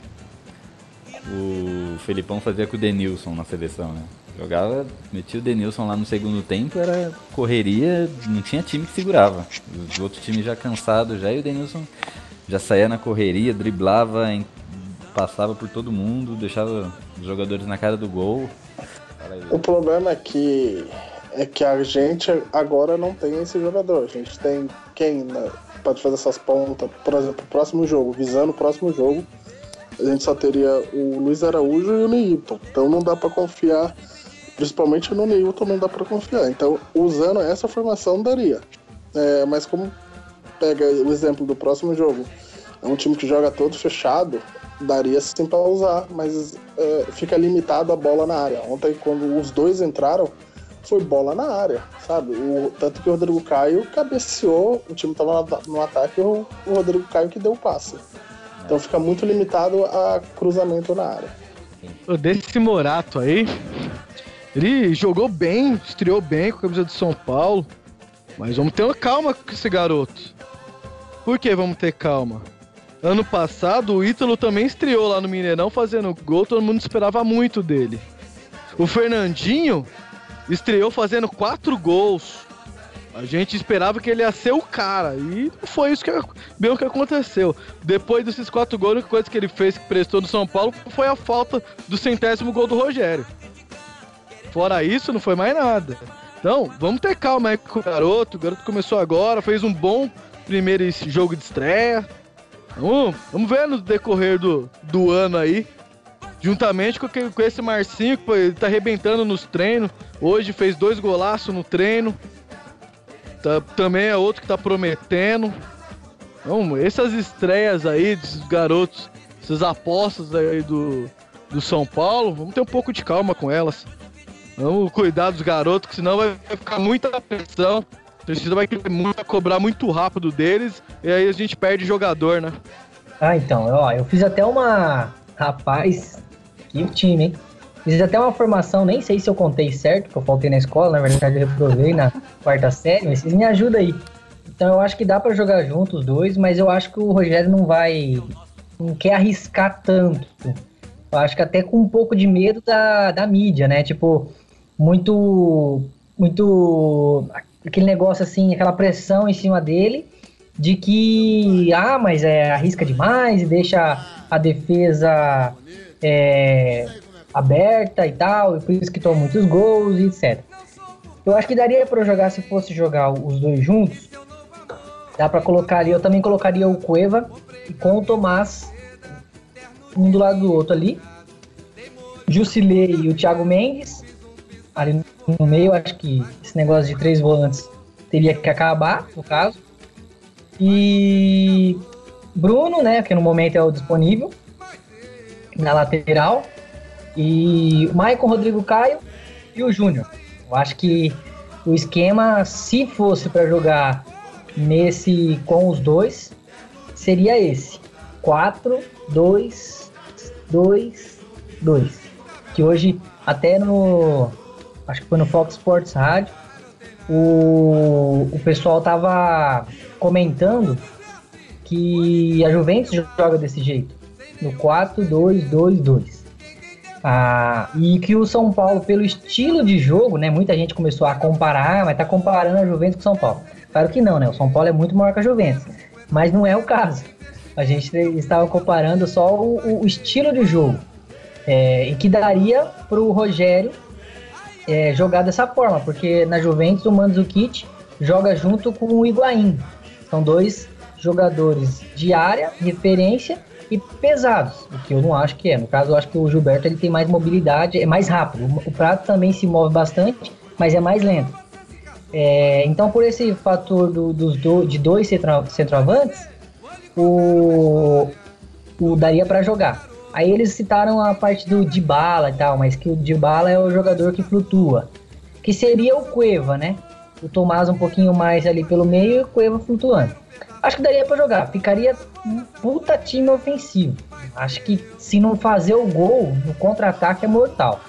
o Felipão fazia com o Denilson na seleção, né? Jogava, metia o Denilson lá no segundo tempo, era correria, não tinha time que segurava. Os outros times já cansados já, e o Denilson já saía na correria, driblava, passava por todo mundo, deixava os jogadores na cara do gol. O problema é que é que a gente agora não tem esse jogador. A gente tem quem né, pode fazer essas pontas, por exemplo, o próximo jogo, visando o próximo jogo, a gente só teria o Luiz Araújo e o Neilton. Então não dá pra confiar, principalmente no Neilton não dá pra confiar. Então, usando essa formação daria. É, mas como pega o exemplo do próximo jogo, é um time que joga todo fechado, daria sim pra usar, mas é, fica limitado a bola na área. Ontem, quando os dois entraram, foi bola na área, sabe? O, tanto que o Rodrigo Caio cabeceou, o time tava no, ataque, o, o Rodrigo Caio que deu o passe. Então fica muito limitado a cruzamento na área. Desse Morato aí, ele jogou bem, estreou bem com a camisa de São Paulo. Mas vamos ter uma calma com esse garoto. Por que vamos ter calma? Ano passado, o Ítalo também estreou lá no Mineirão fazendo gol, todo mundo esperava muito dele. O Fernandinho estreou fazendo quatro gols. A gente esperava que ele ia ser o cara. E foi isso que, bem que aconteceu. Depois desses quatro gols, a única coisa que ele fez que prestou no São Paulo foi a falta do centésimo gol do Rogério. Fora isso, não foi mais nada. Então, vamos ter calma aí com o garoto. O garoto começou agora, fez um bom primeiro jogo de estreia. Vamos, vamos ver no decorrer do, do ano aí. Juntamente com, com esse Marcinho, que ele tá arrebentando nos treinos. Hoje fez dois golaços no treino. Tá- também é outro que tá prometendo. Então, essas estreias aí desses garotos, essas apostas aí do, do São Paulo, vamos ter um pouco de calma com elas. Vamos cuidar dos garotos, que senão vai ficar muita pressão. A torcida vai querer muito, cobrar muito rápido deles, e aí a gente perde jogador, né? Ah, então, ó, eu fiz até uma. Rapaz, que time, hein? Fiz até uma formação, nem sei se eu contei certo, que eu faltei na escola, na verdade eu reprovei na [laughs] quarta série, mas vocês me ajudam aí. Então eu acho que dá pra jogar junto os dois, mas eu acho que o Rogério não vai. não quer arriscar tanto. Eu acho que até com um pouco de medo da, da mídia, né? Tipo, muito. muito. Aquele negócio assim, aquela pressão em cima dele de que, ah, mas é, arrisca demais e deixa a defesa é, aberta e tal, e por isso que toma muitos gols e etc. Eu acho que daria para jogar se fosse jogar os dois juntos. Dá para colocar ali, eu também colocaria o Cueva com o Tomás um do lado do outro ali. Jusilei e o Thiago Mendes ali no meio. Acho que esse negócio de três volantes teria que acabar, no caso. E Bruno, né, que no momento é o disponível na lateral. E Maicon Rodrigo Caio e o Júnior. Eu acho que o esquema, se fosse para jogar nesse com os dois, seria esse: 4 2 2 2. Que hoje até no acho que foi no Fox Sports Rádio o, o pessoal tava comentando que a Juventus joga desse jeito, no 4-2-2-2. Ah, e que o São Paulo, pelo estilo de jogo, né? Muita gente começou a comparar, mas tá comparando a Juventus com o São Paulo. Claro que não, né? O São Paulo é muito maior que a Juventus. Mas não é o caso. A gente estava comparando só o, o estilo de jogo. É, e que daria pro Rogério é, jogar dessa forma, porque na Juventus o Mandzukic joga junto com o Higuaín. São dois jogadores de área, referência e pesados, o que eu não acho que é. No caso, eu acho que o Gilberto ele tem mais mobilidade, é mais rápido. O, Prato também se move bastante, mas é mais lento. É, então, por esse fator do, dos do, de dois centro, centroavantes, o, o daria para jogar. Aí eles citaram a parte do Dybala e tal, mas que o Dybala é o jogador que flutua. Que seria o Cueva, né? O Tomás um pouquinho mais ali pelo meio e o Cueva flutuando. Acho que daria para jogar. Ficaria um puta time ofensivo. Acho que se não fazer o gol no contra-ataque é mortal.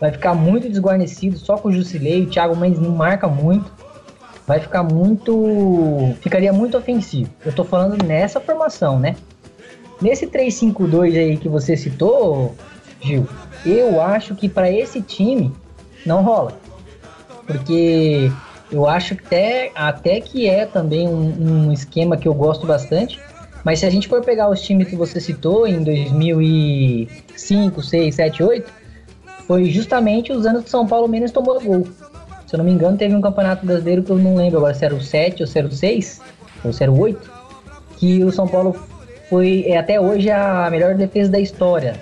Vai ficar muito desguarnecido, só com o Jusilei. O Thiago Mendes não marca muito. vai ficar muito. ficaria muito ofensivo. Eu tô falando nessa formação, né? Nesse 3-5-2 aí que você citou, Gil, eu acho que para esse time não rola. Porque eu acho que até, até que é também um, um esquema que eu gosto bastante. Mas se a gente for pegar os times que você citou em 2005, 6, 7, 8, foi justamente os anos que São Paulo menos tomou gol. Se eu não me engano, teve um campeonato brasileiro que eu não lembro agora se era o 7 ou se era o 6, ou se era o 8, que o São Paulo foi é, até hoje a melhor defesa da história.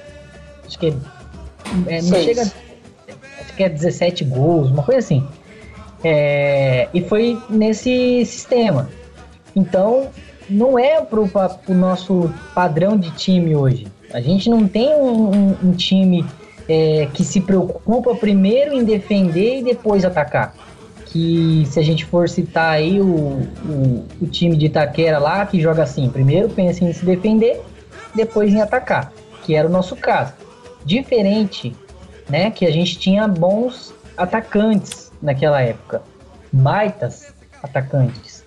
Acho que é, não chega. Acho que é 17 gols, uma coisa assim. É, e foi nesse sistema. Então, não é pro, pro nosso padrão de time hoje. A gente não tem um, um, um time é, que se preocupa primeiro em defender e depois atacar. Que se a gente for citar aí o, o, o time de Itaquera lá, que joga assim, primeiro pensa em se defender, depois em atacar, que era o nosso caso. Diferente, né, que a gente tinha bons atacantes naquela época, baitas atacantes.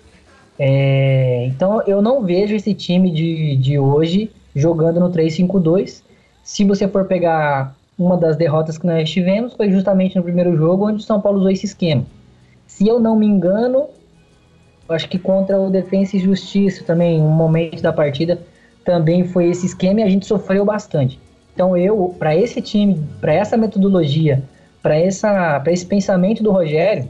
É, então eu não vejo esse time de, de hoje jogando no 3-5-2. Se você for pegar uma das derrotas que nós tivemos foi justamente no primeiro jogo, onde o São Paulo usou esse esquema. Se eu não me engano, acho que contra o Defensa e Justiça também, um momento da partida, também foi esse esquema e a gente sofreu bastante. Então eu, para esse time, para essa metodologia, para essa, para esse pensamento do Rogério,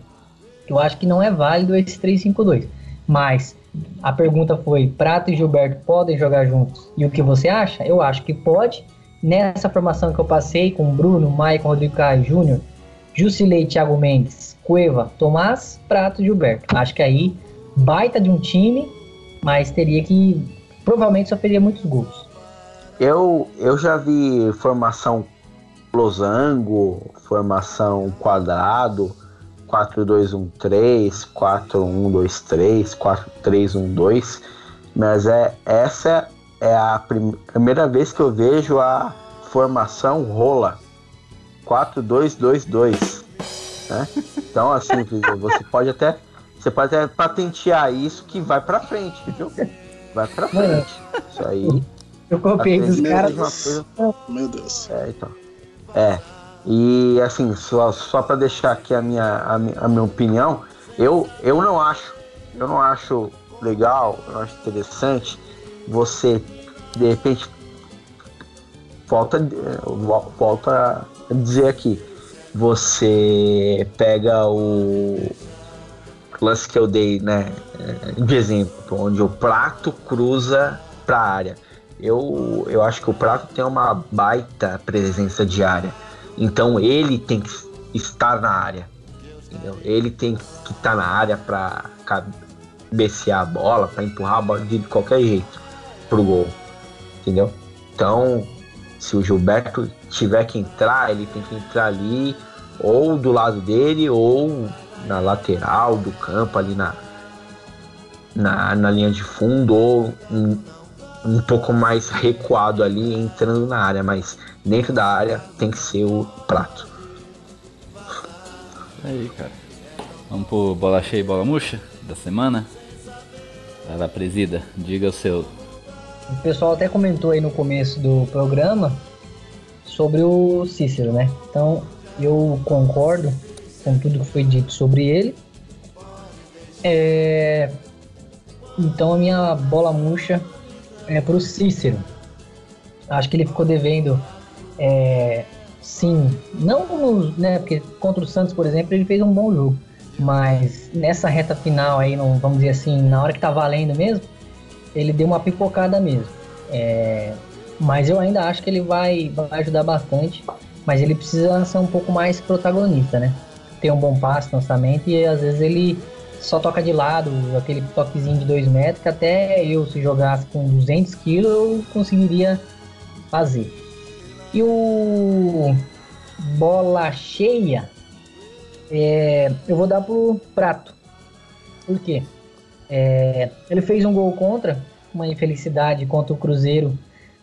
eu acho que não é válido esse 3-5-2. Mas a pergunta foi: Prato e Gilberto podem jogar juntos? E o que você acha? Eu acho que pode nessa formação que eu passei com Bruno, Maicon, Rodrigo Caio Júnior, Jusilei, Thiago Mendes, Cueva, Tomás, Prato e Gilberto. Acho que aí, baita de um time, mas teria que. Provavelmente sofreria muitos gols. Eu, eu já vi formação losango, formação quadrado, 4-2-1-3, 4-1-2-3, 4-3-1-2, mas é essa é a prim primeira vez que eu vejo a formação rola 4-2-2-2. Né? Então, assim, [laughs] você pode até você pode até patentear isso que vai para frente, viu? Vai para frente. Isso aí. Eu copiei dos caras. Meu Deus. É, então. É. E assim, só, só para deixar aqui a minha, a minha, a minha opinião, eu, eu não acho, eu não acho legal, eu acho interessante você de repente falta volta a dizer aqui você pega o lance que eu dei né de exemplo onde o prato cruza para a área eu, eu acho que o prato tem uma baita presença de área então ele tem que estar na área entendeu? ele tem que estar na área para cabecear a bola para empurrar a bola de qualquer jeito pro gol, entendeu? Então, se o Gilberto tiver que entrar, ele tem que entrar ali ou do lado dele ou na lateral do campo, ali na, na, na linha de fundo ou um, um pouco mais recuado ali, entrando na área, mas dentro da área tem que ser o prato. Aí, cara. Vamos pro bola cheia e bola murcha da semana? Vai lá, presida, diga o seu o pessoal até comentou aí no começo do programa sobre o Cícero, né? Então eu concordo com tudo que foi dito sobre ele. É... Então a minha bola murcha é pro Cícero. Acho que ele ficou devendo, é... sim, não né? Porque contra o Santos, por exemplo, ele fez um bom jogo. Mas nessa reta final aí, não, vamos dizer assim, na hora que tá valendo mesmo, ele deu uma pipocada mesmo. É, mas eu ainda acho que ele vai, vai ajudar bastante. Mas ele precisa ser um pouco mais protagonista, né? Ter um bom passe, lançamento e às vezes ele só toca de lado, aquele toquezinho de 2 metros, que até eu, se jogasse com 200 quilos, eu conseguiria fazer. E o bola cheia, é, eu vou dar pro Prato. Por quê? É, ele fez um gol contra, uma infelicidade contra o Cruzeiro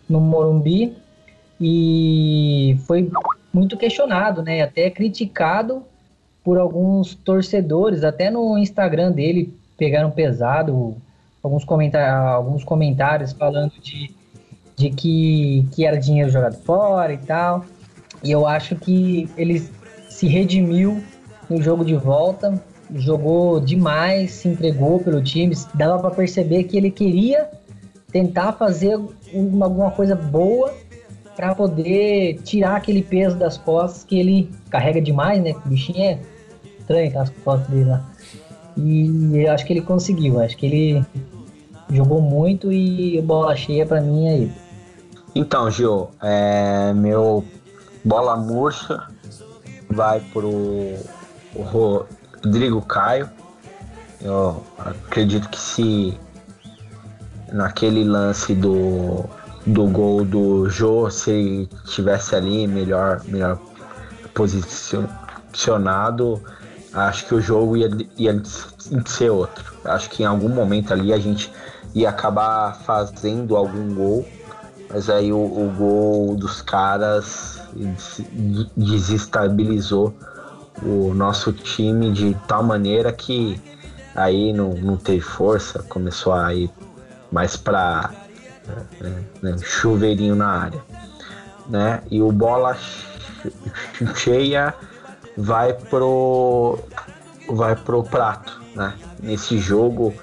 no Morumbi e foi muito questionado, né? Até criticado por alguns torcedores, até no Instagram dele pegaram pesado alguns, comentar, alguns comentários falando de, de que, que era dinheiro jogado fora e tal. E eu acho que ele se redimiu no jogo de volta, jogou demais, se entregou pelo time, dava para perceber que ele queria tentar fazer uma, alguma coisa boa para poder tirar aquele peso das costas que ele carrega demais, né? O bichinho é estranho aquelas costas dele lá. E eu acho que ele conseguiu, acho que ele jogou muito e bola cheia para mim é ele. Então, Gil, é, meu bola murcha vai pro Rodrigo Caio. Eu acredito que se naquele lance do, do gol do Jô, se tivesse ali melhor, melhor posicionado, acho que o jogo ia, ia ser outro. Acho que em algum momento ali a gente ia acabar fazendo algum gol, mas aí o, o gol dos caras desestabilizou o nosso time de tal maneira que aí não, não teve força, começou a ir mais para né, chuveirinho na área, né? E o bola cheia vai pro vai pro prato, né? Nesse jogo,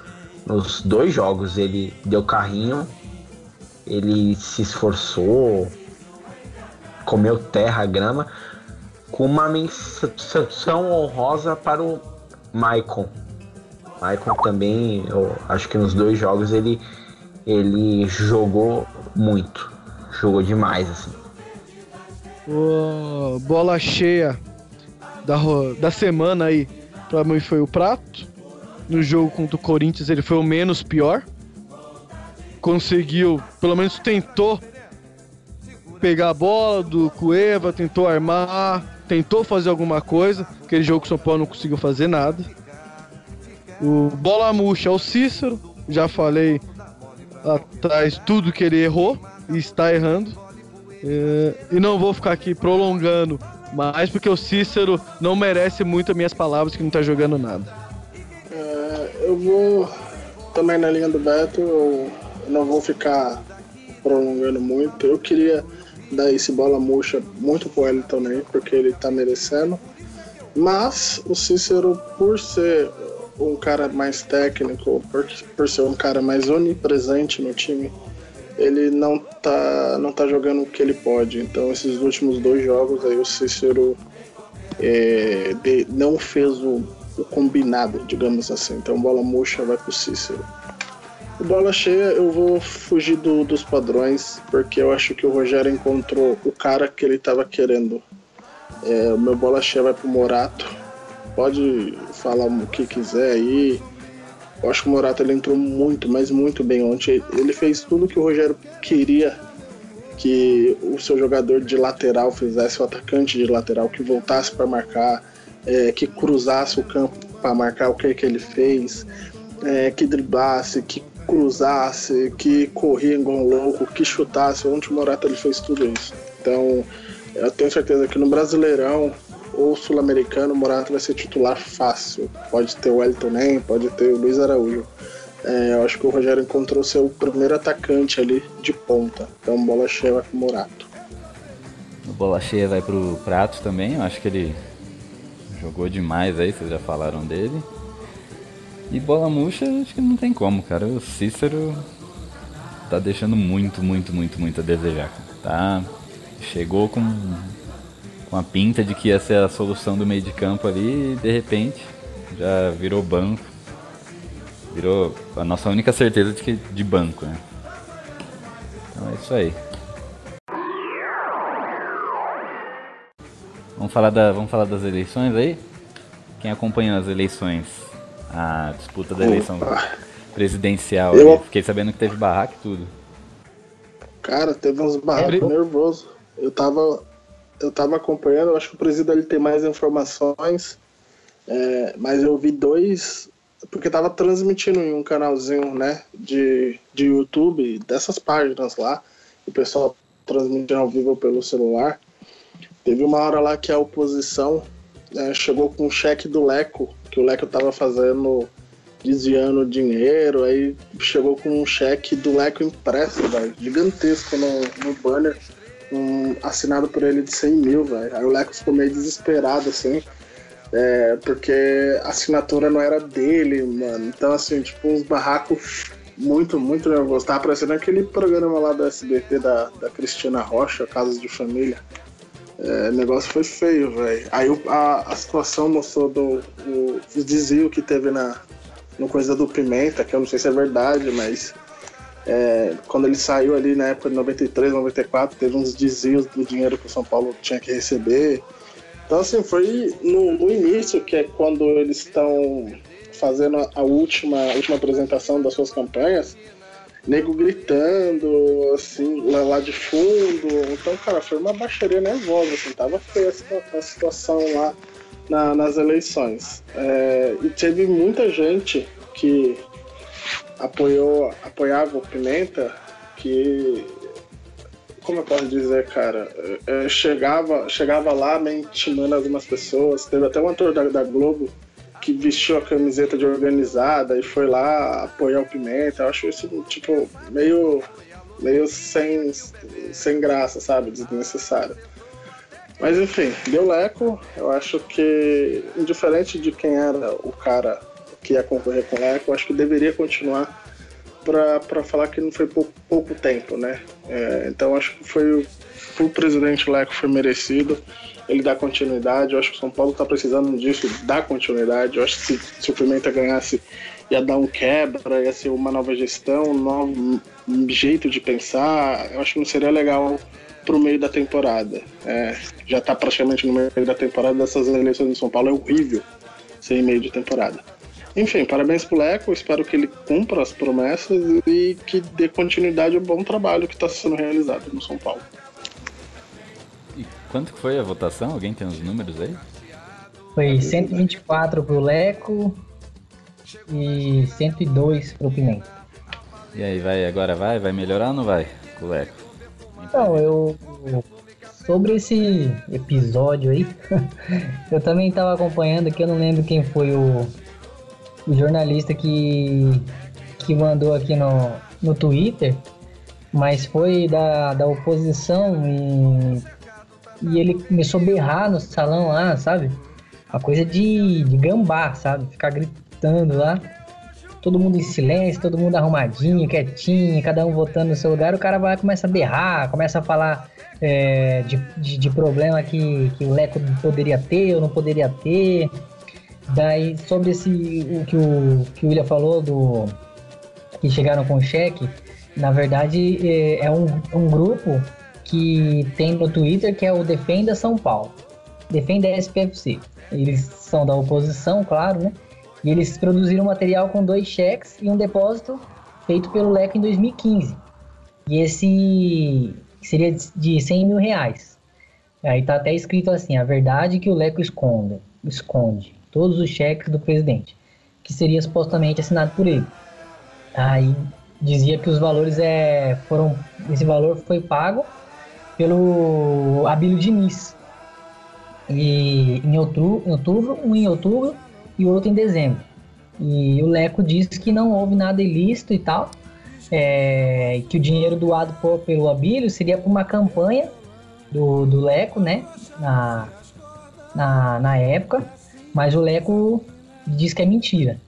nos dois jogos ele deu carrinho, ele se esforçou, comeu terra, grama, com uma menção honrosa para o Maicon. Maicon também, eu acho que nos dois jogos ele, ele jogou muito. Jogou demais, assim. Oh, bola cheia da, da semana aí, pra mim foi o Prato. No jogo contra o Corinthians ele foi o menos pior. Conseguiu, pelo menos tentou pegar a bola do Cueva, tentou armar, tentou fazer alguma coisa. Aquele jogo que o São Paulo não conseguiu fazer nada. O bola murcha é o Cícero, já falei atrás tudo que ele errou e está errando. É, e não vou ficar aqui prolongando mais porque o Cícero não merece muito as minhas palavras que não está jogando nada. É, eu vou também na linha do Beto, eu não vou ficar prolongando muito. Eu queria dar esse bola murcha muito pro Elton também, porque ele tá merecendo. Mas o Cícero, por ser um cara mais técnico, por, por ser um cara mais onipresente no time, ele não tá, não tá jogando o que ele pode. Então, esses últimos dois jogos aí, o Cícero é, de, não fez o, o, combinado, digamos assim. Então, bola murcha vai pro Cícero. Bola cheia, eu vou fugir do, dos padrões, porque eu acho que o Rogério encontrou o cara que ele estava querendo. É, o meu bola cheia vai pro Morato. Pode falar o que quiser aí. Eu acho que o Morato ele entrou muito, mas muito bem ontem. Ele fez tudo que o Rogério queria que o seu jogador de lateral fizesse, o atacante de lateral que voltasse para marcar, é, que cruzasse o campo para marcar o que, que ele fez, é, que driblasse, que cruzasse, que corria igual louco, que chutasse. Ontem o Morata ele fez tudo isso. Então, eu tenho certeza que no Brasileirão ou Sul-Americano, o Morata vai ser titular fácil. Pode ter o Wellington Nem, pode ter o Luiz Araújo. É, eu acho que o Rogério encontrou seu primeiro atacante ali de ponta. Então, bola cheia vai pro Morato. O bola cheia vai pro Prato também. Eu acho que ele jogou demais aí, vocês já falaram dele. E bola murcha, acho que não tem como, cara. O Cícero tá deixando muito, muito, muito, muito a desejar. Tá? Chegou com, com a pinta de que ia ser a solução do meio de campo ali e de repente já virou banco. Virou a nossa única certeza de que de banco, né? Então é isso aí. Vamos falar, da, vamos falar das eleições aí? Quem acompanhou as eleições a disputa da eleição presidencial. Eu... Fiquei sabendo que teve barraco e tudo. Cara, teve uns barracos é, nervosos. Eu tava, eu tava acompanhando, eu acho que o presidente ele tem mais informações, é, mas eu vi dois, porque tava transmitindo em um canalzinho, né, de, de YouTube, dessas páginas lá, o pessoal transmitindo ao vivo pelo celular. Teve uma hora lá que a oposição é, chegou com um cheque do Leco, que o Leco tava fazendo, desviando dinheiro, aí chegou com um cheque do Leco impresso, gigantesco no, no banner, um, assinado por ele de 100 mil, velho. Aí o Leco ficou meio desesperado, assim, é, porque a assinatura não era dele, mano. Então, assim, tipo, uns barracos muito, muito nervoso. Tava parecendo aquele programa lá do SBT da, da Cristina Rocha, Casas de Família. É, o negócio foi feio, velho. Aí a, a situação mostrou do, o, o desvio que teve na no coisa do Pimenta, que eu não sei se é verdade, mas é, quando ele saiu ali na época de 93, 94, teve uns desvios do dinheiro que o São Paulo tinha que receber. Então, assim, foi no, no início, que é quando eles estão fazendo a última, a última apresentação das suas campanhas, nego gritando, assim, lá, lá, de fundo. Então, cara, foi uma baixaria nervosa, assim, tava feia a situação lá na, nas eleições. É, e teve muita gente que apoiou, apoiava o Pimenta, que como eu posso dizer, cara, é, chegava, chegava lá meio intimando algumas pessoas. Teve até um ator da, da Globo que vestiu a camiseta de organizada e foi lá apoiar o Pimenta. Eu acho isso, tipo, meio, meio sem, sem graça, sabe? Desnecessário. Mas enfim, deu leco. Eu acho que, indiferente de quem era o cara que ia concorrer com o leco, acho que deveria continuar para falar que não foi pouco, pouco tempo, né? É, então acho que foi o presidente Leco foi merecido ele dá continuidade. Eu acho que o São Paulo está precisando disso, dar continuidade. Eu acho que se, se o Pimenta ganhasse, ia dar um quebra, ia ser uma nova gestão, um novo jeito de pensar. Eu acho que não seria legal para o meio da temporada. É, já está praticamente no meio da temporada dessas eleições em São Paulo, é horrível sem meio de temporada. Enfim, parabéns pro Leco, espero que ele cumpra as promessas e que dê continuidade ao bom trabalho que está sendo realizado no São Paulo. Quanto que foi a votação? Alguém tem os números aí? Foi 124 pro Leco e 102 pro Pimenta. E aí, vai agora vai? Vai melhorar ou não vai com o Leco? Então, eu. Sobre esse episódio aí, [laughs] eu também estava acompanhando aqui, eu não lembro quem foi o, o jornalista que, que mandou aqui no, no Twitter, mas foi da, da oposição e e ele começou a berrar no salão lá, sabe? Uma coisa de, de gambá, sabe? Ficar gritando lá. Todo mundo em silêncio, todo mundo arrumadinho, quietinho, cada um votando no seu lugar. O cara vai começa a berrar, começa a falar é, de, de, de, problema que, que o Leco poderia ter ou não poderia ter. Daí, sobre esse, o que o, que o William falou, do que chegaram com cheque, na verdade é, é um, um grupo que tem no Twitter, que é o Defenda São Paulo. Defenda SPFC. Eles são da oposição, claro, né? E eles produziram material com dois cheques e um depósito feito pelo Leco em 2015. E esse seria de 100 mil reais. Aí tá até escrito assim, a verdade que o Leco esconde, esconde todos os cheques do presidente, que seria supostamente assinado por ele. Aí dizia que os valores é, foram, esse valor foi pago pelo Abílio Diniz. E em outubro, em outubro, um em outubro e outro em dezembro. E o Leco disse que não houve nada ilícito e tal, é, que o dinheiro doado por, pelo Abílio seria para uma campanha do, do Leco, né, na, na, na época, mas o Leco diz que é mentira.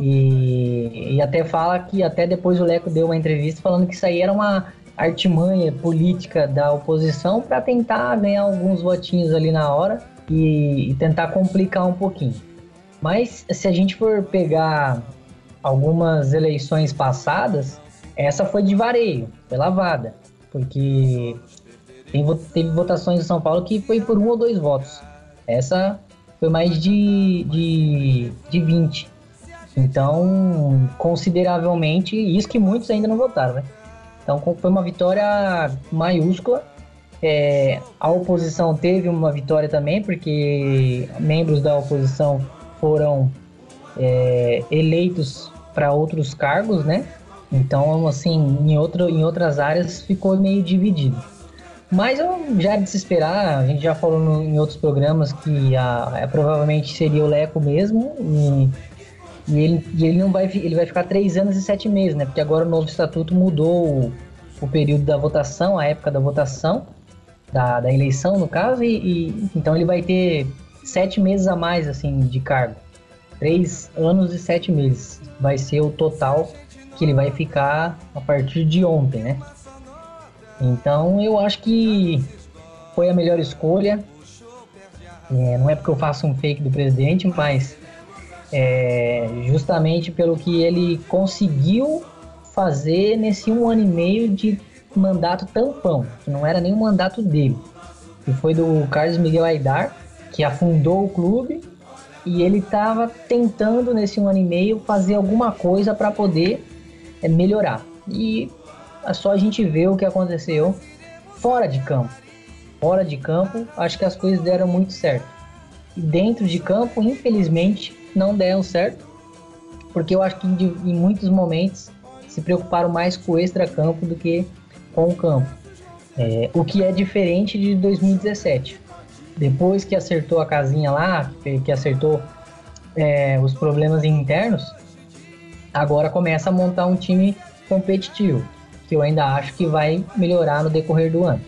E, e até fala que até depois o Leco deu uma entrevista falando que isso aí era uma artimanha política da oposição para tentar ganhar alguns votinhos ali na hora e, e, tentar complicar um pouquinho. Mas se a gente for pegar algumas eleições passadas, essa foi de vareio, foi lavada, porque teve votações em São Paulo que foi por um ou dois votos. Essa foi mais de, de, de 20. Então, consideravelmente, isso que muitos ainda não votaram, né? Então foi uma vitória maiúscula. É, a oposição teve uma vitória também, porque membros da oposição foram é, eleitos para outros cargos, né? Então, assim, em, outro, em outras áreas ficou meio dividido. Mas eu já era de se esperar, a gente já falou no, em outros programas que a, é, provavelmente seria o Leco mesmo. E, e, ele, e ele não vai, ele vai ficar três anos e sete meses, né? Porque agora o novo estatuto mudou o, o período da votação, a época da votação, da, da eleição no caso, e, e então ele vai ter sete meses a mais assim de cargo. Três anos e sete meses vai ser o total que ele vai ficar a partir de ontem, né? Então eu acho que foi a melhor escolha. É, não é porque eu faço um fake do presidente, mas é, justamente pelo que ele conseguiu fazer nesse um ano e meio de mandato tampão, que não era nem o mandato dele, que foi do Carlos Miguel Aidar, que afundou o clube e ele estava tentando nesse um ano e meio fazer alguma coisa para poder é, melhorar. E é só a gente ver o que aconteceu fora de campo. Fora de campo, acho que as coisas deram muito certo. E dentro de campo, infelizmente, não deram certo, porque eu acho que em muitos momentos se preocuparam mais com o extra-campo do que com o campo. É, o que é diferente de 2017. Depois que acertou a casinha lá, que acertou é, os problemas internos, agora começa a montar um time competitivo que eu ainda acho que vai melhorar no decorrer do ano.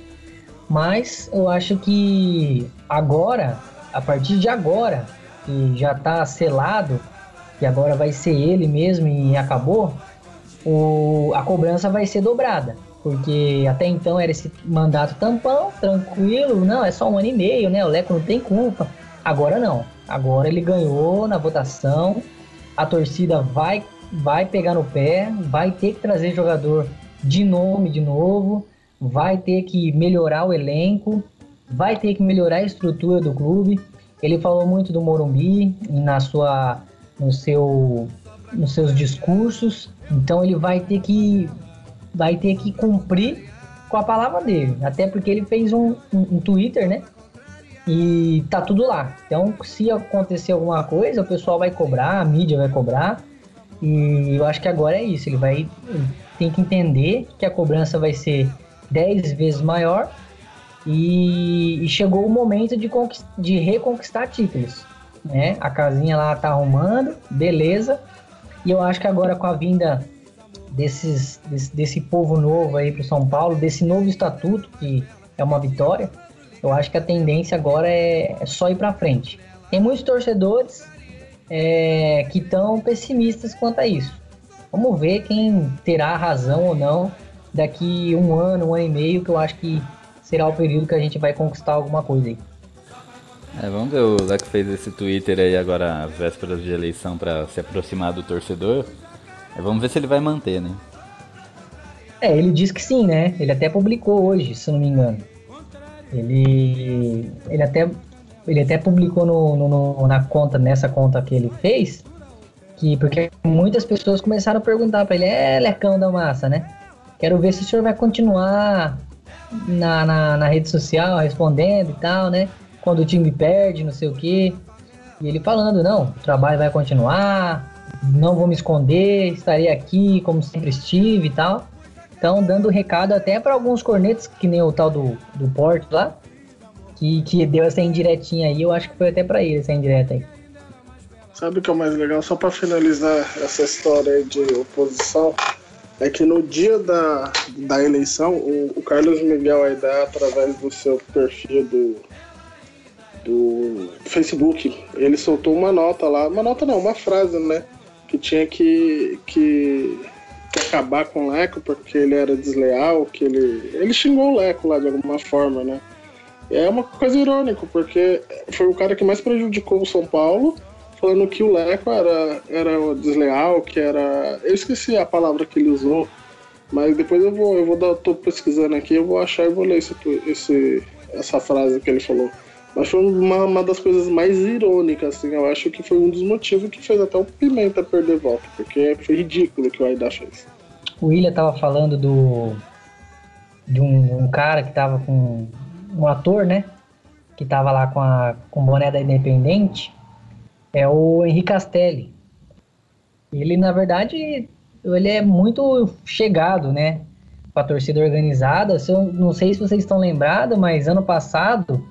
Mas eu acho que agora, a partir de agora, que já está selado, que agora vai ser ele mesmo e acabou, o, a cobrança vai ser dobrada. Porque até então era esse mandato tampão, tranquilo, não, é só um ano e meio, né? O Leco não tem culpa. Agora não. Agora ele ganhou na votação, a torcida vai, vai pegar no pé, vai ter que trazer jogador de nome de novo, vai ter que melhorar o elenco, vai ter que melhorar a estrutura do clube. Ele falou muito do Morumbi na sua, no seu, nos seus discursos, então ele vai ter que, vai ter que cumprir com a palavra dele, até porque ele fez um, um, um Twitter, né? E tá tudo lá. Então, se acontecer alguma coisa, o pessoal vai cobrar, a mídia vai cobrar. E eu acho que agora é isso. Ele vai tem que entender que a cobrança vai ser 10 vezes maior e, e chegou o momento de, de reconquistar títulos. Né? A casinha lá tá arrumando, beleza. E eu acho que agora com a vinda desses, desse, desse povo novo aí para São Paulo, desse novo estatuto, que é uma vitória, eu acho que a tendência agora é, é só ir para frente. Tem muitos torcedores é, que estão pessimistas quanto a isso. Vamos ver quem terá razão ou não daqui um ano, um ano e meio, que eu acho que será o período que a gente vai conquistar alguma coisa aí. É, vamos ver o Leco fez esse Twitter aí agora às vésperas de eleição para se aproximar do torcedor. É, vamos ver se ele vai manter, né? É, ele diz que sim, né? Ele até publicou hoje, se não me engano. Ele, ele até ele até publicou no, no, na conta, nessa conta que ele fez, que porque muitas pessoas começaram a perguntar para ele, é Lecão da Massa, né? Quero ver se o senhor vai continuar na, na, na, rede social respondendo e tal, né? Quando o time perde, não sei o quê. E ele falando, não, o trabalho vai continuar, não vou me esconder, estarei aqui como sempre estive e tal. Então, dando recado até para alguns cornetos, que nem o tal do, do Porto lá, que, que deu essa indiretinha aí, eu acho que foi até para ele essa indireta aí. Sabe o que é o mais legal? Só para finalizar essa história de oposição, é que no dia da, da eleição, o, o Carlos Miguel Aidar, através do seu perfil do, do Facebook, ele soltou uma nota lá, uma nota não, uma frase, né? Que tinha que, que, que acabar com o Leco porque ele era desleal, que ele. Ele xingou o Leco lá de alguma forma, né? É uma coisa irônica, porque foi o cara que mais prejudicou o São Paulo falando que o Leco era, era desleal, que era. Eu esqueci a palavra que ele usou, mas depois eu vou, eu vou dar, tô pesquisando aqui, eu vou achar e vou ler esse, esse, essa frase que ele falou. Mas foi uma, uma das coisas mais irônicas, assim, eu acho que foi um dos motivos que fez até o Pimenta perder voto, porque foi ridículo o que o Aida fez. O William tava falando do. de um, um cara que tava com. um ator, né? Que tava lá com, a, com boné da Independente é o Henrique Castelli. Ele, na verdade, ele é muito chegado, né? com a torcida organizada. Se eu, não sei se vocês estão lembrados, mas ano passado,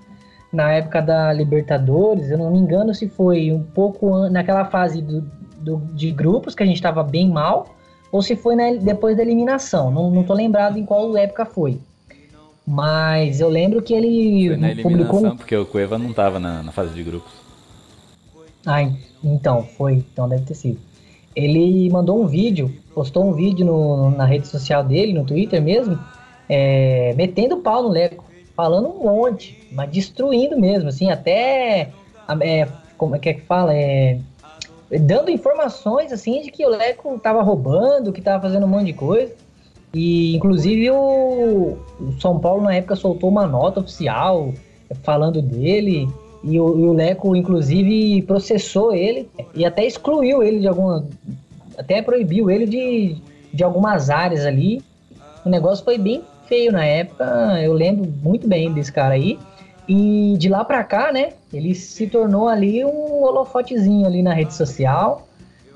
na época da Libertadores, eu não me engano se foi um pouco naquela fase do, do de grupos que a gente estava bem mal, ou se foi na, depois da eliminação. Não, não tô lembrado em qual época foi. Mas eu lembro que ele Foi na eliminação, publicou. porque o Cueva não tava na, na fase de grupos. Ah, então, foi. Então deve ter sido. Ele mandou um vídeo, postou um vídeo no- na rede social dele, no Twitter mesmo, é, metendo pau no Leco, falando um monte, mas destruindo mesmo, assim, até. é, como é que é que fala? É, dando informações, assim, de que o Leco tava roubando, que tava fazendo um monte de coisa. E, inclusive, o, o São Paulo, na época, soltou uma nota oficial falando dele. E o, e o Leco, inclusive, processou ele e até excluiu ele de alguma. Até proibiu ele de, de algumas áreas ali. O negócio foi bem feio na época. Eu lembro muito bem desse cara aí. E de lá pra cá, né? Ele se tornou ali um holofotezinho ali na rede social.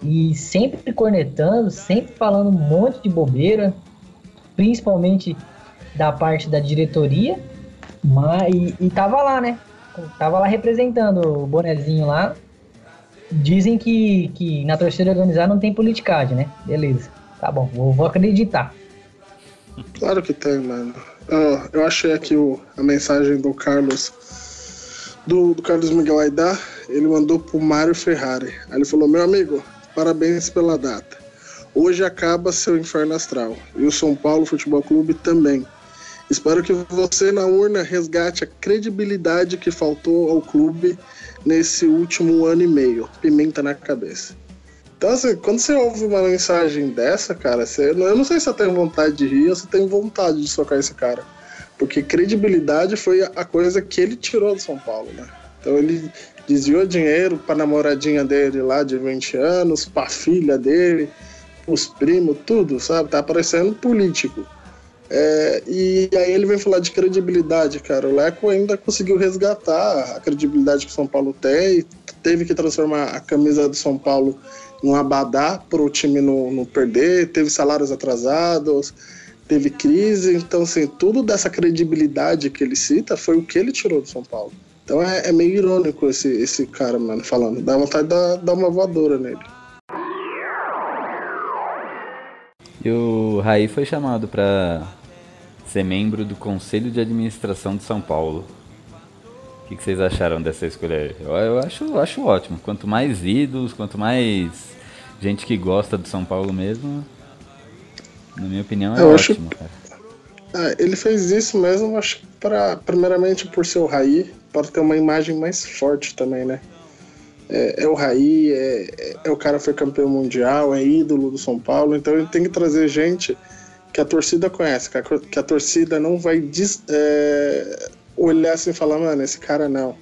E sempre cornetando, sempre falando um monte de bobeira. Principalmente da parte da diretoria. Mas, e, e tava lá, né? Tava lá representando o bonezinho lá. Dizem que, que na torcida organizada não tem politicagem, né? Beleza. Tá bom, vou, vou acreditar. Claro que tem, mano. Eu achei aqui o, a mensagem do Carlos. Do, do Carlos Miguel Aidar. Ele mandou pro Mário Ferrari. Aí ele falou: Meu amigo, parabéns pela data. Hoje acaba seu inferno astral. E o São Paulo Futebol Clube também. Espero que você na urna resgate a credibilidade que faltou ao clube nesse último ano e meio. Pimenta na cabeça. Então, assim, quando você ouve uma mensagem dessa, cara, você, eu não sei se eu tenho vontade de rir ou se eu tenho vontade de socar esse cara. Porque credibilidade foi a coisa que ele tirou do São Paulo, né? Então ele desviou dinheiro pra namoradinha dele lá de 20 anos, pra filha dele, os primos, tudo, sabe? Tá parecendo político. É, e aí ele vem falar de credibilidade, cara. O Leco ainda conseguiu resgatar a credibilidade que o São Paulo tem, teve que transformar a camisa do São Paulo em um abadá para o time não, não perder, teve salários atrasados, teve crise. Então, assim, tudo dessa credibilidade que ele cita foi o que ele tirou do São Paulo. Então é, é meio irônico esse, esse cara, mano, falando. Dá vontade de dar uma voadora nele. E o Raí foi chamado para ser membro do Conselho de Administração de São Paulo. O que, que vocês acharam dessa escolha? Eu, eu acho, acho ótimo. Quanto mais ídolos, quanto mais gente que gosta do São Paulo mesmo, na minha opinião, é Eu acho- ótimo. Cara. Ah, ele fez isso mesmo, acho que primeiramente por ser o Raí, para ter uma imagem mais forte também, né? É, é o Raí, é, é- é o cara que foi campeão mundial, é ídolo do São Paulo, então ele tem que trazer gente que a torcida conhece, que a, que a torcida não vai dis- é, olhar assim e falar, mano, esse cara não.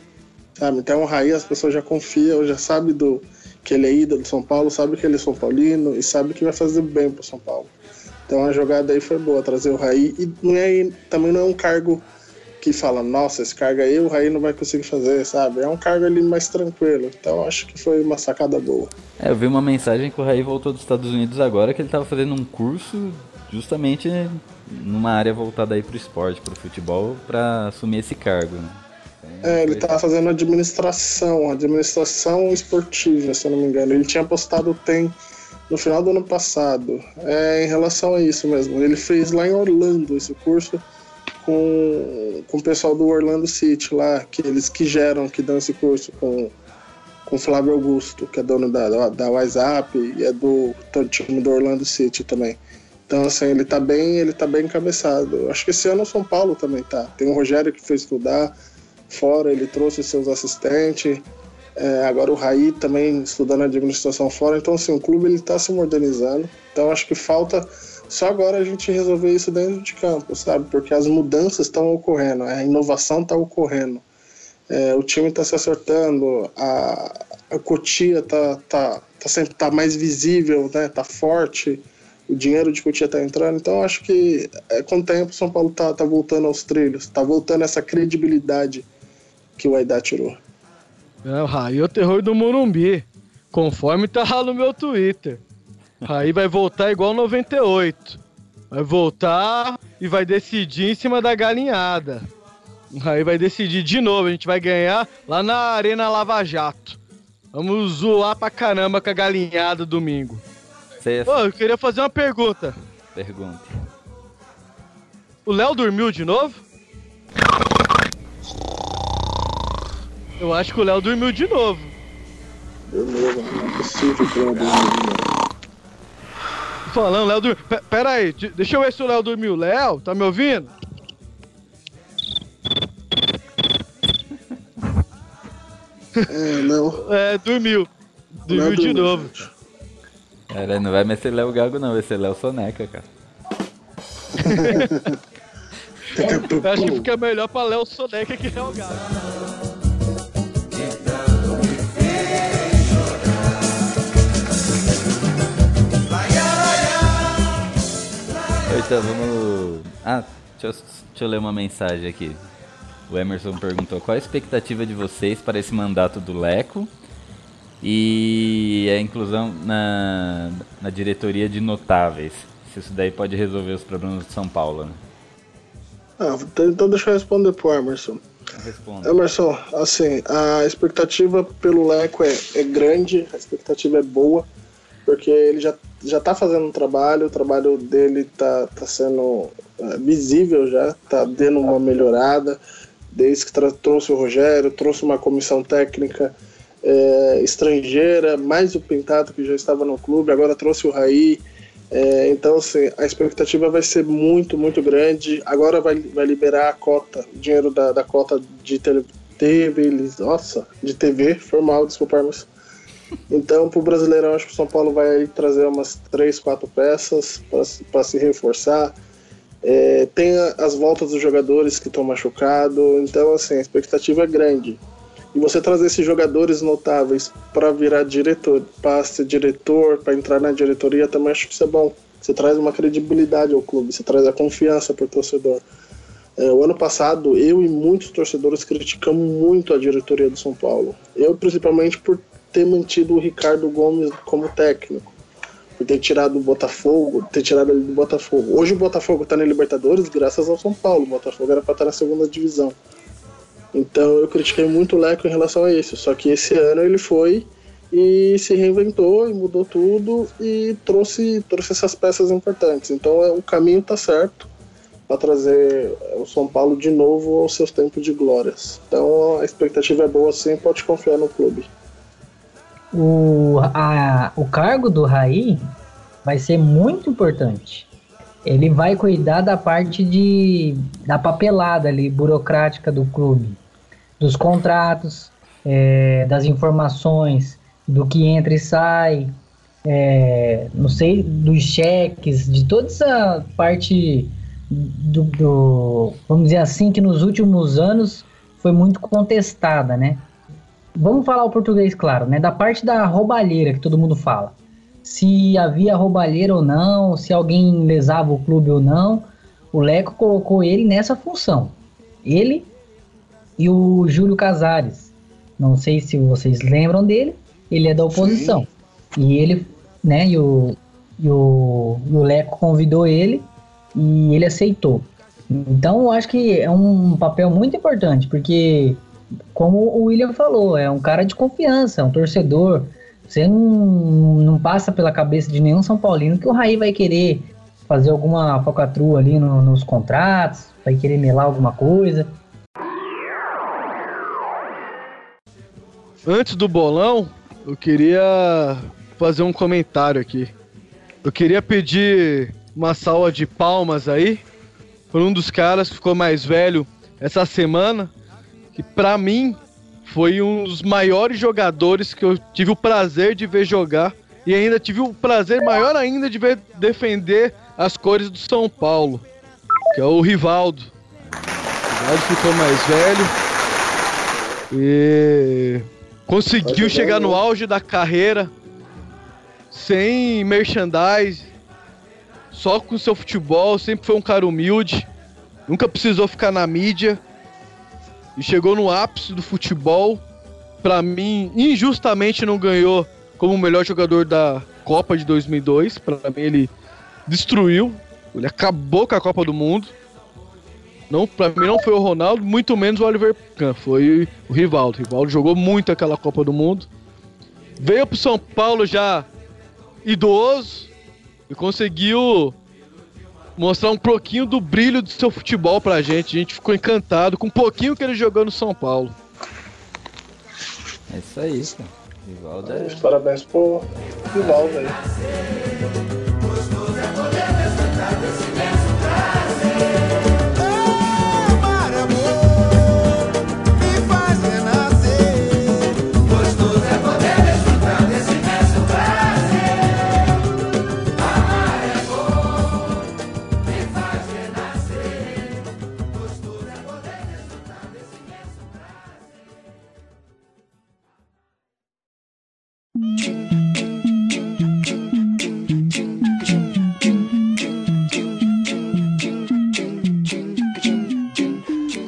Sabe? Então o Raí as pessoas já confiam, já sabe do que ele é ídolo do São Paulo, sabe que ele é São Paulino e sabe que vai fazer bem pro São Paulo. Então a jogada aí foi boa, trazer o Raí. E não é, também não é um cargo que fala, nossa, esse cargo aí o Raí não vai conseguir fazer, sabe? É um cargo ali mais tranquilo. Então acho que foi uma sacada boa. É, eu vi uma mensagem que o Raí voltou dos Estados Unidos agora, que ele estava fazendo um curso justamente numa área voltada aí pro esporte, pro futebol, para assumir esse cargo. Né? Então, É, ele foi- tava fazendo administração, administração esportiva, se eu não me engano. Ele tinha postado tem no final do ano passado. É, em relação a isso mesmo. Ele fez lá em Orlando esse curso com, com o pessoal do Orlando City lá, que eles que geram, que dão esse curso com com o Flávio Augusto, que é dono da, da, da WhatsApp e é do, do time do Orlando City também. Então, assim, ele tá bem, ele tá bem encabeçado. Acho que esse ano o São Paulo também tá. Tem o Rogério que foi estudar fora, ele trouxe seus assistentes. É, agora o Raí também estudando administração fora. Então, assim, o clube ele tá se modernizando. Então, acho que falta só agora a gente resolver isso dentro de campo, sabe? Porque as mudanças estão ocorrendo, a inovação está ocorrendo. É, o time está se acertando, a, a Cotia tá, tá, tá sempre tá mais visível, né? Tá forte, o dinheiro de Cotia tá entrando. Então acho que é, com o tempo São Paulo tá, tá voltando aos trilhos, tá voltando essa credibilidade que o Aidá tirou. É, o Raí é o terror do Morumbi. Conforme tá lá no meu Twitter. Raí vai voltar igual 98. Vai voltar e vai decidir em cima da galinhada. Aí vai decidir de novo. A gente vai ganhar lá na Arena Lava Jato. Vamos zoar pra caramba com a galinhada domingo. Pô, eu queria fazer uma pergunta. pergunta. O Léo dormiu de novo? Eu acho que o Léo dormiu de novo. Beleza, não é possível que eu dormir de novo. Tô Falando, Léo dormiu. Pe- Pera aí, de- deixa eu ver se o Léo dormiu. Léo, tá me ouvindo? É, não. É, dormiu. Dormiu de dormiu, novo. gente. Cara, não vai mais ser Léo Gago, não, vai ser Léo Soneca, cara. Eu acho que fica melhor pra Léo Soneca que Léo Gago. Então, vamos. Ah, deixa eu, deixa eu ler uma mensagem aqui. O Emerson perguntou qual a expectativa de vocês para esse mandato do Leco e a inclusão na, na diretoria de notáveis. Se isso daí pode resolver os problemas de São Paulo, né? Ah, então deixa eu responder pro Emerson. Responda. Emerson, assim, a expectativa pelo Leco é, é grande, a expectativa é boa, porque ele já, já tá fazendo um trabalho, o trabalho dele tá, tá sendo é, visível já, tá dando uma melhorada, desde que trouxe o Rogério, trouxe uma comissão técnica é, estrangeira, mais o Pintado que já estava no clube, agora trouxe o Raí. É, então, assim, a expectativa vai ser muito, muito grande. Agora vai, vai liberar a cota, o dinheiro da, da cota de tele, TV, nossa, de TV, formal, desculpa, mas. Então, pro Brasileirão, acho que o São Paulo vai trazer umas três, quatro peças para se reforçar. É, tem as voltas dos jogadores que estão machucados, então, assim, a expectativa é grande. E você trazer esses jogadores notáveis para virar diretor, para ser diretor, para entrar na diretoria, também acho que isso é bom. Você traz uma credibilidade ao clube, você traz a confiança para o torcedor. É, o ano passado, eu e muitos torcedores criticamos muito a diretoria do São Paulo. Eu, principalmente, por ter mantido o Ricardo Gomes como técnico. Por ter tirado o Botafogo, ter tirado ele do Botafogo. Hoje o Botafogo está na Libertadores graças ao São Paulo. O Botafogo era para estar na segunda divisão. Então eu critiquei muito o Leco em relação a isso. Só que esse ano ele foi e se reinventou e mudou tudo e trouxe, trouxe essas peças importantes. Então é, o caminho tá certo para trazer o São Paulo de novo aos seus tempos de glórias. Então a expectativa é boa sim, pode confiar no clube. O, a, o cargo do Raí vai ser muito importante. Ele vai cuidar da parte de da papelada ali, burocrática do clube, dos contratos, é, das informações, do que entra e sai, é, não sei, dos cheques, de toda essa parte do, do, vamos dizer assim, que nos últimos anos foi muito contestada, né? Vamos falar o português, claro, né? Da parte da roubalheira que todo mundo fala. Se havia roubalheira ou não, se alguém lesava o clube ou não, o Leco colocou ele nessa função. Ele e o Júlio Casares. Não sei se vocês lembram dele, ele é da oposição. E ele, né, e o, e o, e o Leco convidou ele e ele aceitou. Então eu acho que é um papel muito importante, porque como o William falou, é um cara de confiança, é um torcedor. Você não, não passa pela cabeça de nenhum São Paulino que o Raí vai querer fazer alguma falcatrua ali no- nos contratos, vai querer melar alguma coisa. Antes do bolão, eu queria fazer um comentário aqui. Eu queria pedir uma salva de palmas aí por um dos caras que ficou mais velho essa semana, que pra mim foi um dos maiores jogadores que eu tive o prazer de ver jogar. E ainda tive o prazer maior ainda de ver defender as cores do São Paulo, que é o Rivaldo. O Rivaldo ficou mais velho e conseguiu chegar no auge da carreira sem merchandise, só com seu futebol, sempre foi um cara humilde, nunca precisou ficar na mídia e chegou no ápice do futebol. Pra mim, injustamente não ganhou como o melhor jogador da Copa de 2002. Pra mim, ele destruiu Ele acabou com a Copa do Mundo. Não, pra mim não foi o Ronaldo, muito menos o Oliver Kahn, foi o Rivaldo. O Rivaldo jogou muito aquela Copa do Mundo. Veio pro São Paulo já idoso e conseguiu mostrar um pouquinho do brilho do seu futebol pra gente. A gente ficou encantado com um pouquinho que ele jogou no São Paulo. É isso aí, cara. Rivaldo é... Parabéns pro Rivaldo aí.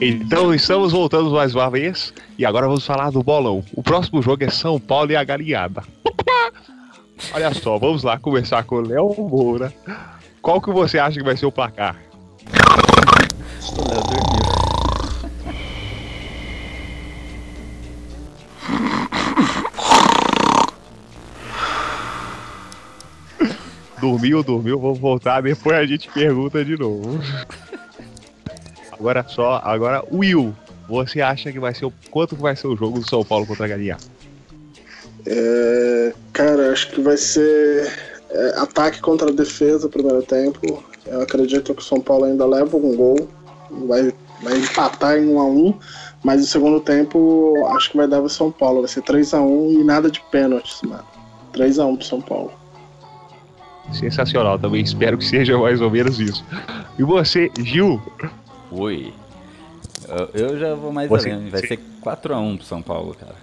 Então estamos voltando mais uma vez e agora vamos falar do bolão. O próximo jogo é São Paulo e a Galinhada. [laughs] Olha só, vamos lá começar com o Léo Moura. Qual que você acha que vai ser o placar? O Léo dormiu. Dormiu, dormiu, vamos voltar, depois a gente pergunta de novo. Agora só, agora Will, você acha que vai ser o quanto vai ser o jogo do São Paulo contra a Galinhada? É, cara, acho que vai ser é, ataque contra a defesa no primeiro tempo. Eu acredito que o São Paulo ainda leva um gol, vai, vai empatar em 1 a 1 mas no segundo tempo acho que vai dar o São Paulo. Vai ser 3 a 1 e nada de pênaltis, mano. 3 a 1 pro São Paulo. Sensacional, também espero que seja mais ou menos isso. E você, Gil? Oi. Eu, eu já vou mais Você- além. Vai ser 4x1 pro São Paulo, cara.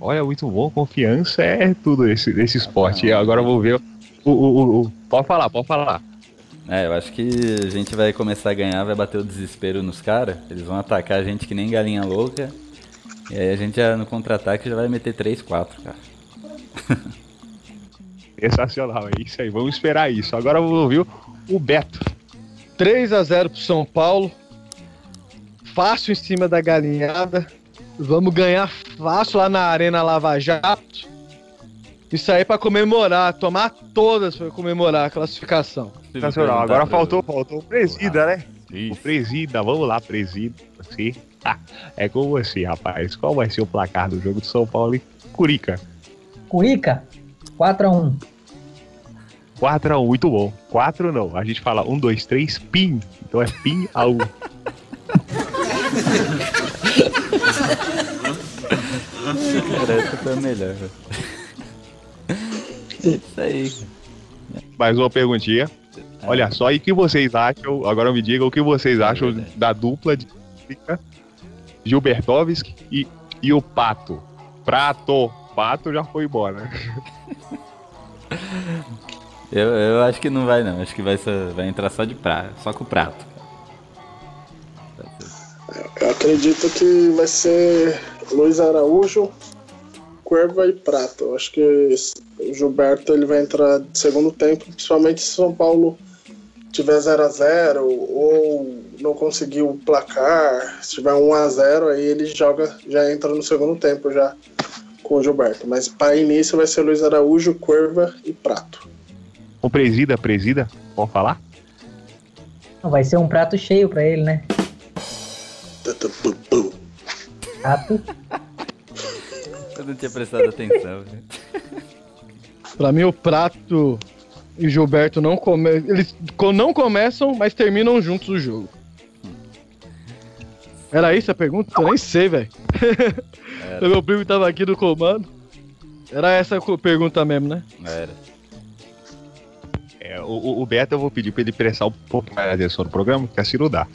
Olha, muito bom, confiança é tudo esse, esse esporte. E agora eu vou ver o, o, o- Pode falar, pode falar. É, eu acho que a gente vai começar a ganhar, vai bater o desespero nos caras. Eles vão atacar a gente que nem galinha louca. E aí a gente já no contra-ataque já vai meter 3, 4, cara. [laughs] Sensacional, é isso aí. Vamos esperar isso. Agora vamos ouvir o- o Beto. 3 a 0 pro São Paulo. Fácil em cima da galinhada. Vamos ganhar fácil lá na Arena Lava Jato. Isso aí pra comemorar, tomar todas pra comemorar a classificação. Sensacional. Agora faltou, faltou o presida, né? O Isso. presida, vamos lá, presida. Ah, [laughs] é com você, rapaz. Qual vai ser o placar do jogo do São Paulo e Curica? Curica, 4x1. 4x1, muito bom. 4 não. A gente fala 1, 2, 3, PIN. Então é PIN a 1. Cara, essa foi a melhor. velho. Isso aí. Mais uma perguntinha. Olha só, e o que vocês acham? Agora me digam o que vocês acham verdade. da dupla de Gilbertovski e, e o Pato. Prato. Pato já foi embora. [laughs] Eu, eu acho que não vai não. Acho que vai, vai entrar só de prato, só com o prato. Eu acredito que vai ser Luiz Araújo, Cuerva e Prata. Eu acho que o Gilberto ele vai entrar de segundo tempo, principalmente se São Paulo tiver 0 a 0 ou não conseguir o placar, se tiver 1 a 0 aí ele joga, já entra no segundo tempo já com o Gilberto. Mas para início vai ser Luiz Araújo, Cuerva e Prato. Presida, presida, pode falar? Vai ser um prato cheio pra ele, né? Prato. Eu não tinha prestado atenção. né? Pra mim, o Prato e o Gilberto não come... Eles co- não começam, mas terminam juntos o jogo. Era isso a pergunta? Eu nem sei, velho. [laughs] Meu primo tava aqui do comando. Era essa a co- pergunta mesmo, né? Era. É, o, o- Beto eu vou pedir pra ele prestar um pouco mais atenção no programa, porque assim não dá.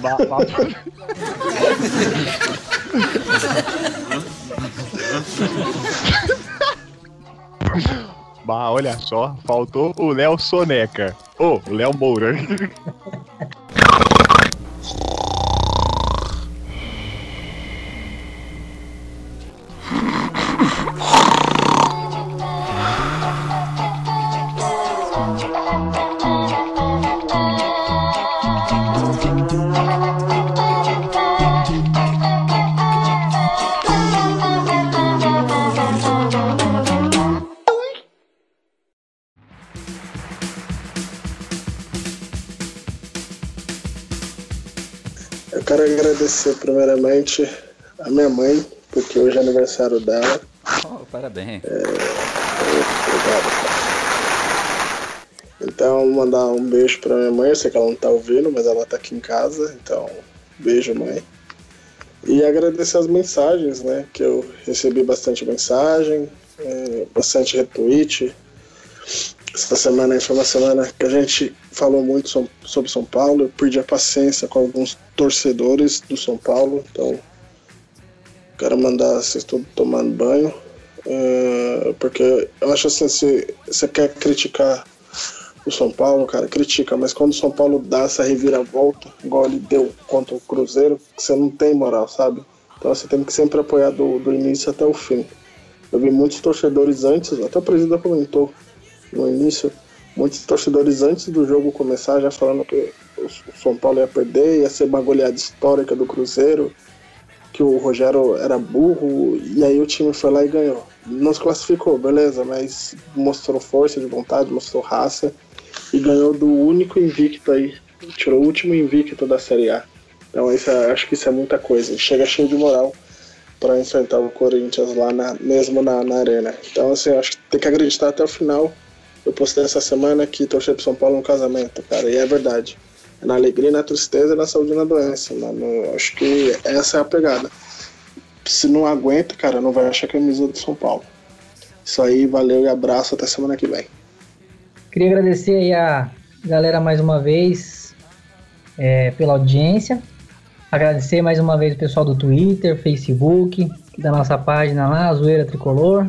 Ba- [laughs] ba- Bah, olha só, faltou o Léo Soneca. Ô, o Léo Moura. Primeiramente a minha mãe, porque hoje é aniversário dela. Oh, parabéns. Obrigado, cara. Então, mandar um beijo pra minha mãe. Eu sei que ela não tá ouvindo, mas ela tá aqui em casa. Então, beijo, mãe. E agradecer as mensagens, né? Que eu recebi bastante mensagem, eh, bastante retweet. Essa semana foi uma semana que a gente falou muito so- sobre São Paulo. Eu perdi a paciência com alguns torcedores do São Paulo. Então, quero mandar vocês todos tomando banho. eh, porque eu acho assim, se você quer criticar o São Paulo, cara, critica, mas quando o São Paulo dá essa reviravolta, igual ele deu contra o Cruzeiro, você não tem moral, sabe? Então você tem que sempre apoiar do, do início até o fim. Eu vi muitos torcedores antes, até o presidente comentou no início, muitos torcedores antes do jogo começar já falando que o São Paulo ia perder, ia ser uma goleada histórica do Cruzeiro, que o Rogério era burro, e aí o time foi lá e ganhou. Não se classificou, beleza, mas mostrou força de vontade, mostrou raça e ganhou do único invicto aí, tirou o último invicto da Série A. Então isso é- acho que isso é muita coisa. Chega cheio de moral para enfrentar o Corinthians lá na- mesmo na, na arena. Então assim, acho que tem que acreditar até o final. Eu postei essa semana que torcer pro São Paulo é um casamento, cara, e é verdade. É na alegria, na tristeza, na saúde e na doença. Mano. Eu acho que essa é a pegada. Se não aguenta, cara, não vai achar camisa do São Paulo. Isso aí, valeu e abraço, até semana que vem. Queria agradecer aí a galera mais uma vez é, pela audiência. Agradecer mais uma vez o pessoal do Twitter, Facebook, da nossa página lá, Zoeira Tricolor.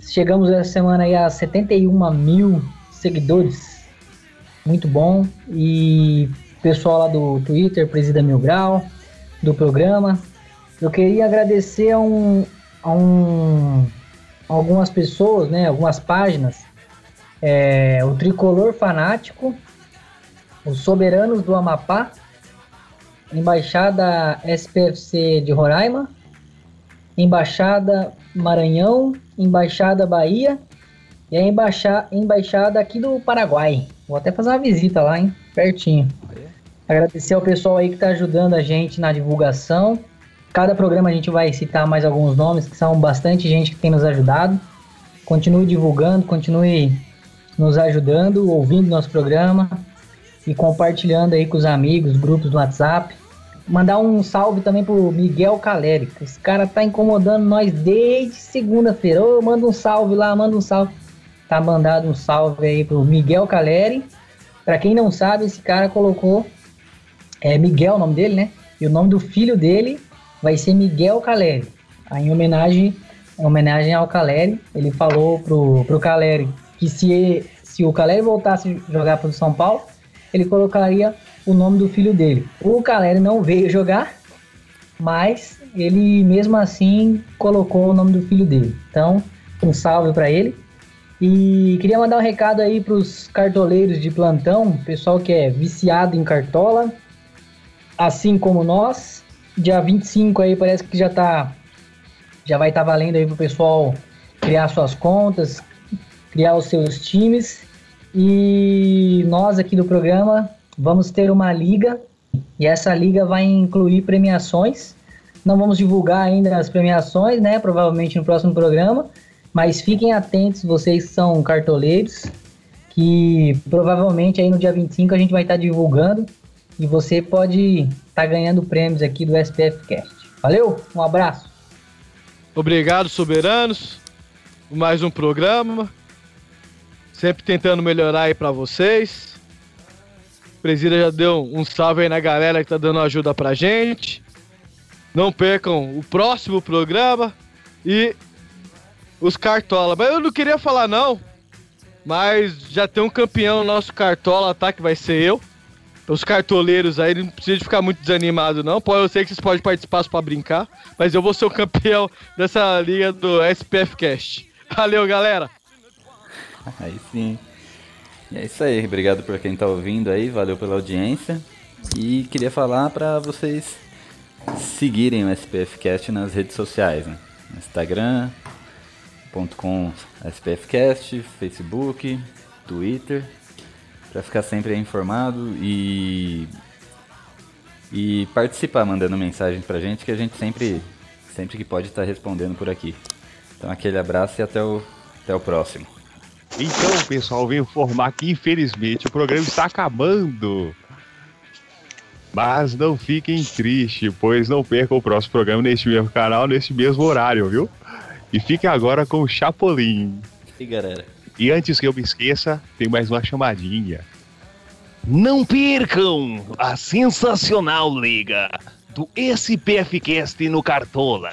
Chegamos essa semana aí a 71 mil seguidores. Muito bom. E pessoal lá do Twitter, Presida Mil Grau, do programa. Eu queria agradecer a um, a um algumas pessoas, né, algumas páginas é, o Tricolor Fanático, os Soberanos do Amapá, Embaixada SPFC de Roraima, Embaixada Maranhão, Embaixada Bahia e a embaixa, Embaixada aqui do Paraguai. Vou até fazer uma visita lá, hein? Pertinho. Agradecer ao pessoal aí que está ajudando a gente na divulgação. Cada programa a gente vai citar mais alguns nomes, que são bastante gente que tem nos ajudado. Continue divulgando, continue nos ajudando, ouvindo nosso programa e compartilhando aí com os amigos, grupos do WhatsApp. Mandar um salve também pro Miguel Caleri, que cara tá incomodando nós desde segunda-feira. Ô, manda um salve lá, manda um salve. Tá mandado um salve aí pro Miguel Caleri. Pra quem não sabe, esse cara colocou é Miguel o nome dele, né? E o nome do filho dele vai ser Miguel Caleri. Aí, em homenagem, em homenagem ao Caleri, ele falou pro, pro Caleri que se, se o Caleri voltasse a jogar pro São Paulo, ele colocaria o nome do filho dele. O Caleri não veio jogar, mas ele mesmo assim colocou o nome do filho dele. Então, um salve para ele. E queria mandar um recado aí pros cartoleiros de plantão, pessoal que é viciado em cartola, assim como nós. Dia 25 aí parece que já tá já vai estar valendo aí pro pessoal criar suas contas, criar os seus times. E nós aqui do programa vamos ter uma liga e essa liga vai incluir premiações. Não vamos divulgar ainda as premiações, né? Provavelmente no próximo programa, mas fiquem atentos, vocês são cartoleiros, que provavelmente aí no dia 25 a gente vai estar divulgando e você pode estar ganhando prêmios aqui do SPF Cast. Valeu, um abraço. Obrigado, soberanos. Mais um programa. Sempre tentando melhorar aí pra vocês. Presida já deu um salve aí na galera que tá dando ajuda pra gente. Não percam o próximo programa e os Cartola. Mas eu não queria falar não, mas já tem um campeão nosso Cartola, tá? Que vai ser eu. Os cartoleiros aí, não precisa ficar muito desanimado não. Pô, eu sei que vocês podem participar só pra brincar, mas eu vou ser o campeão dessa liga do SPF Cast. Valeu, galera! Aí sim. É isso aí, obrigado por quem tá ouvindo aí, valeu pela audiência. E queria falar para vocês seguirem o SPFcast nas redes sociais, né? Instagram.com SPFcast, Facebook, Twitter, para ficar sempre informado e e participar mandando mensagem pra gente que a gente sempre sempre que pode estar respondendo por aqui. Então aquele abraço e até o até o próximo. Então, pessoal, venho informar que infelizmente o programa está acabando. Mas não fiquem tristes, pois não percam o próximo programa neste mesmo canal, neste mesmo horário, viu? E fiquem agora com o Chapolin. E galera, E antes que eu me esqueça, tem mais uma chamadinha. Não percam a sensacional liga do SPFcast no Cartola.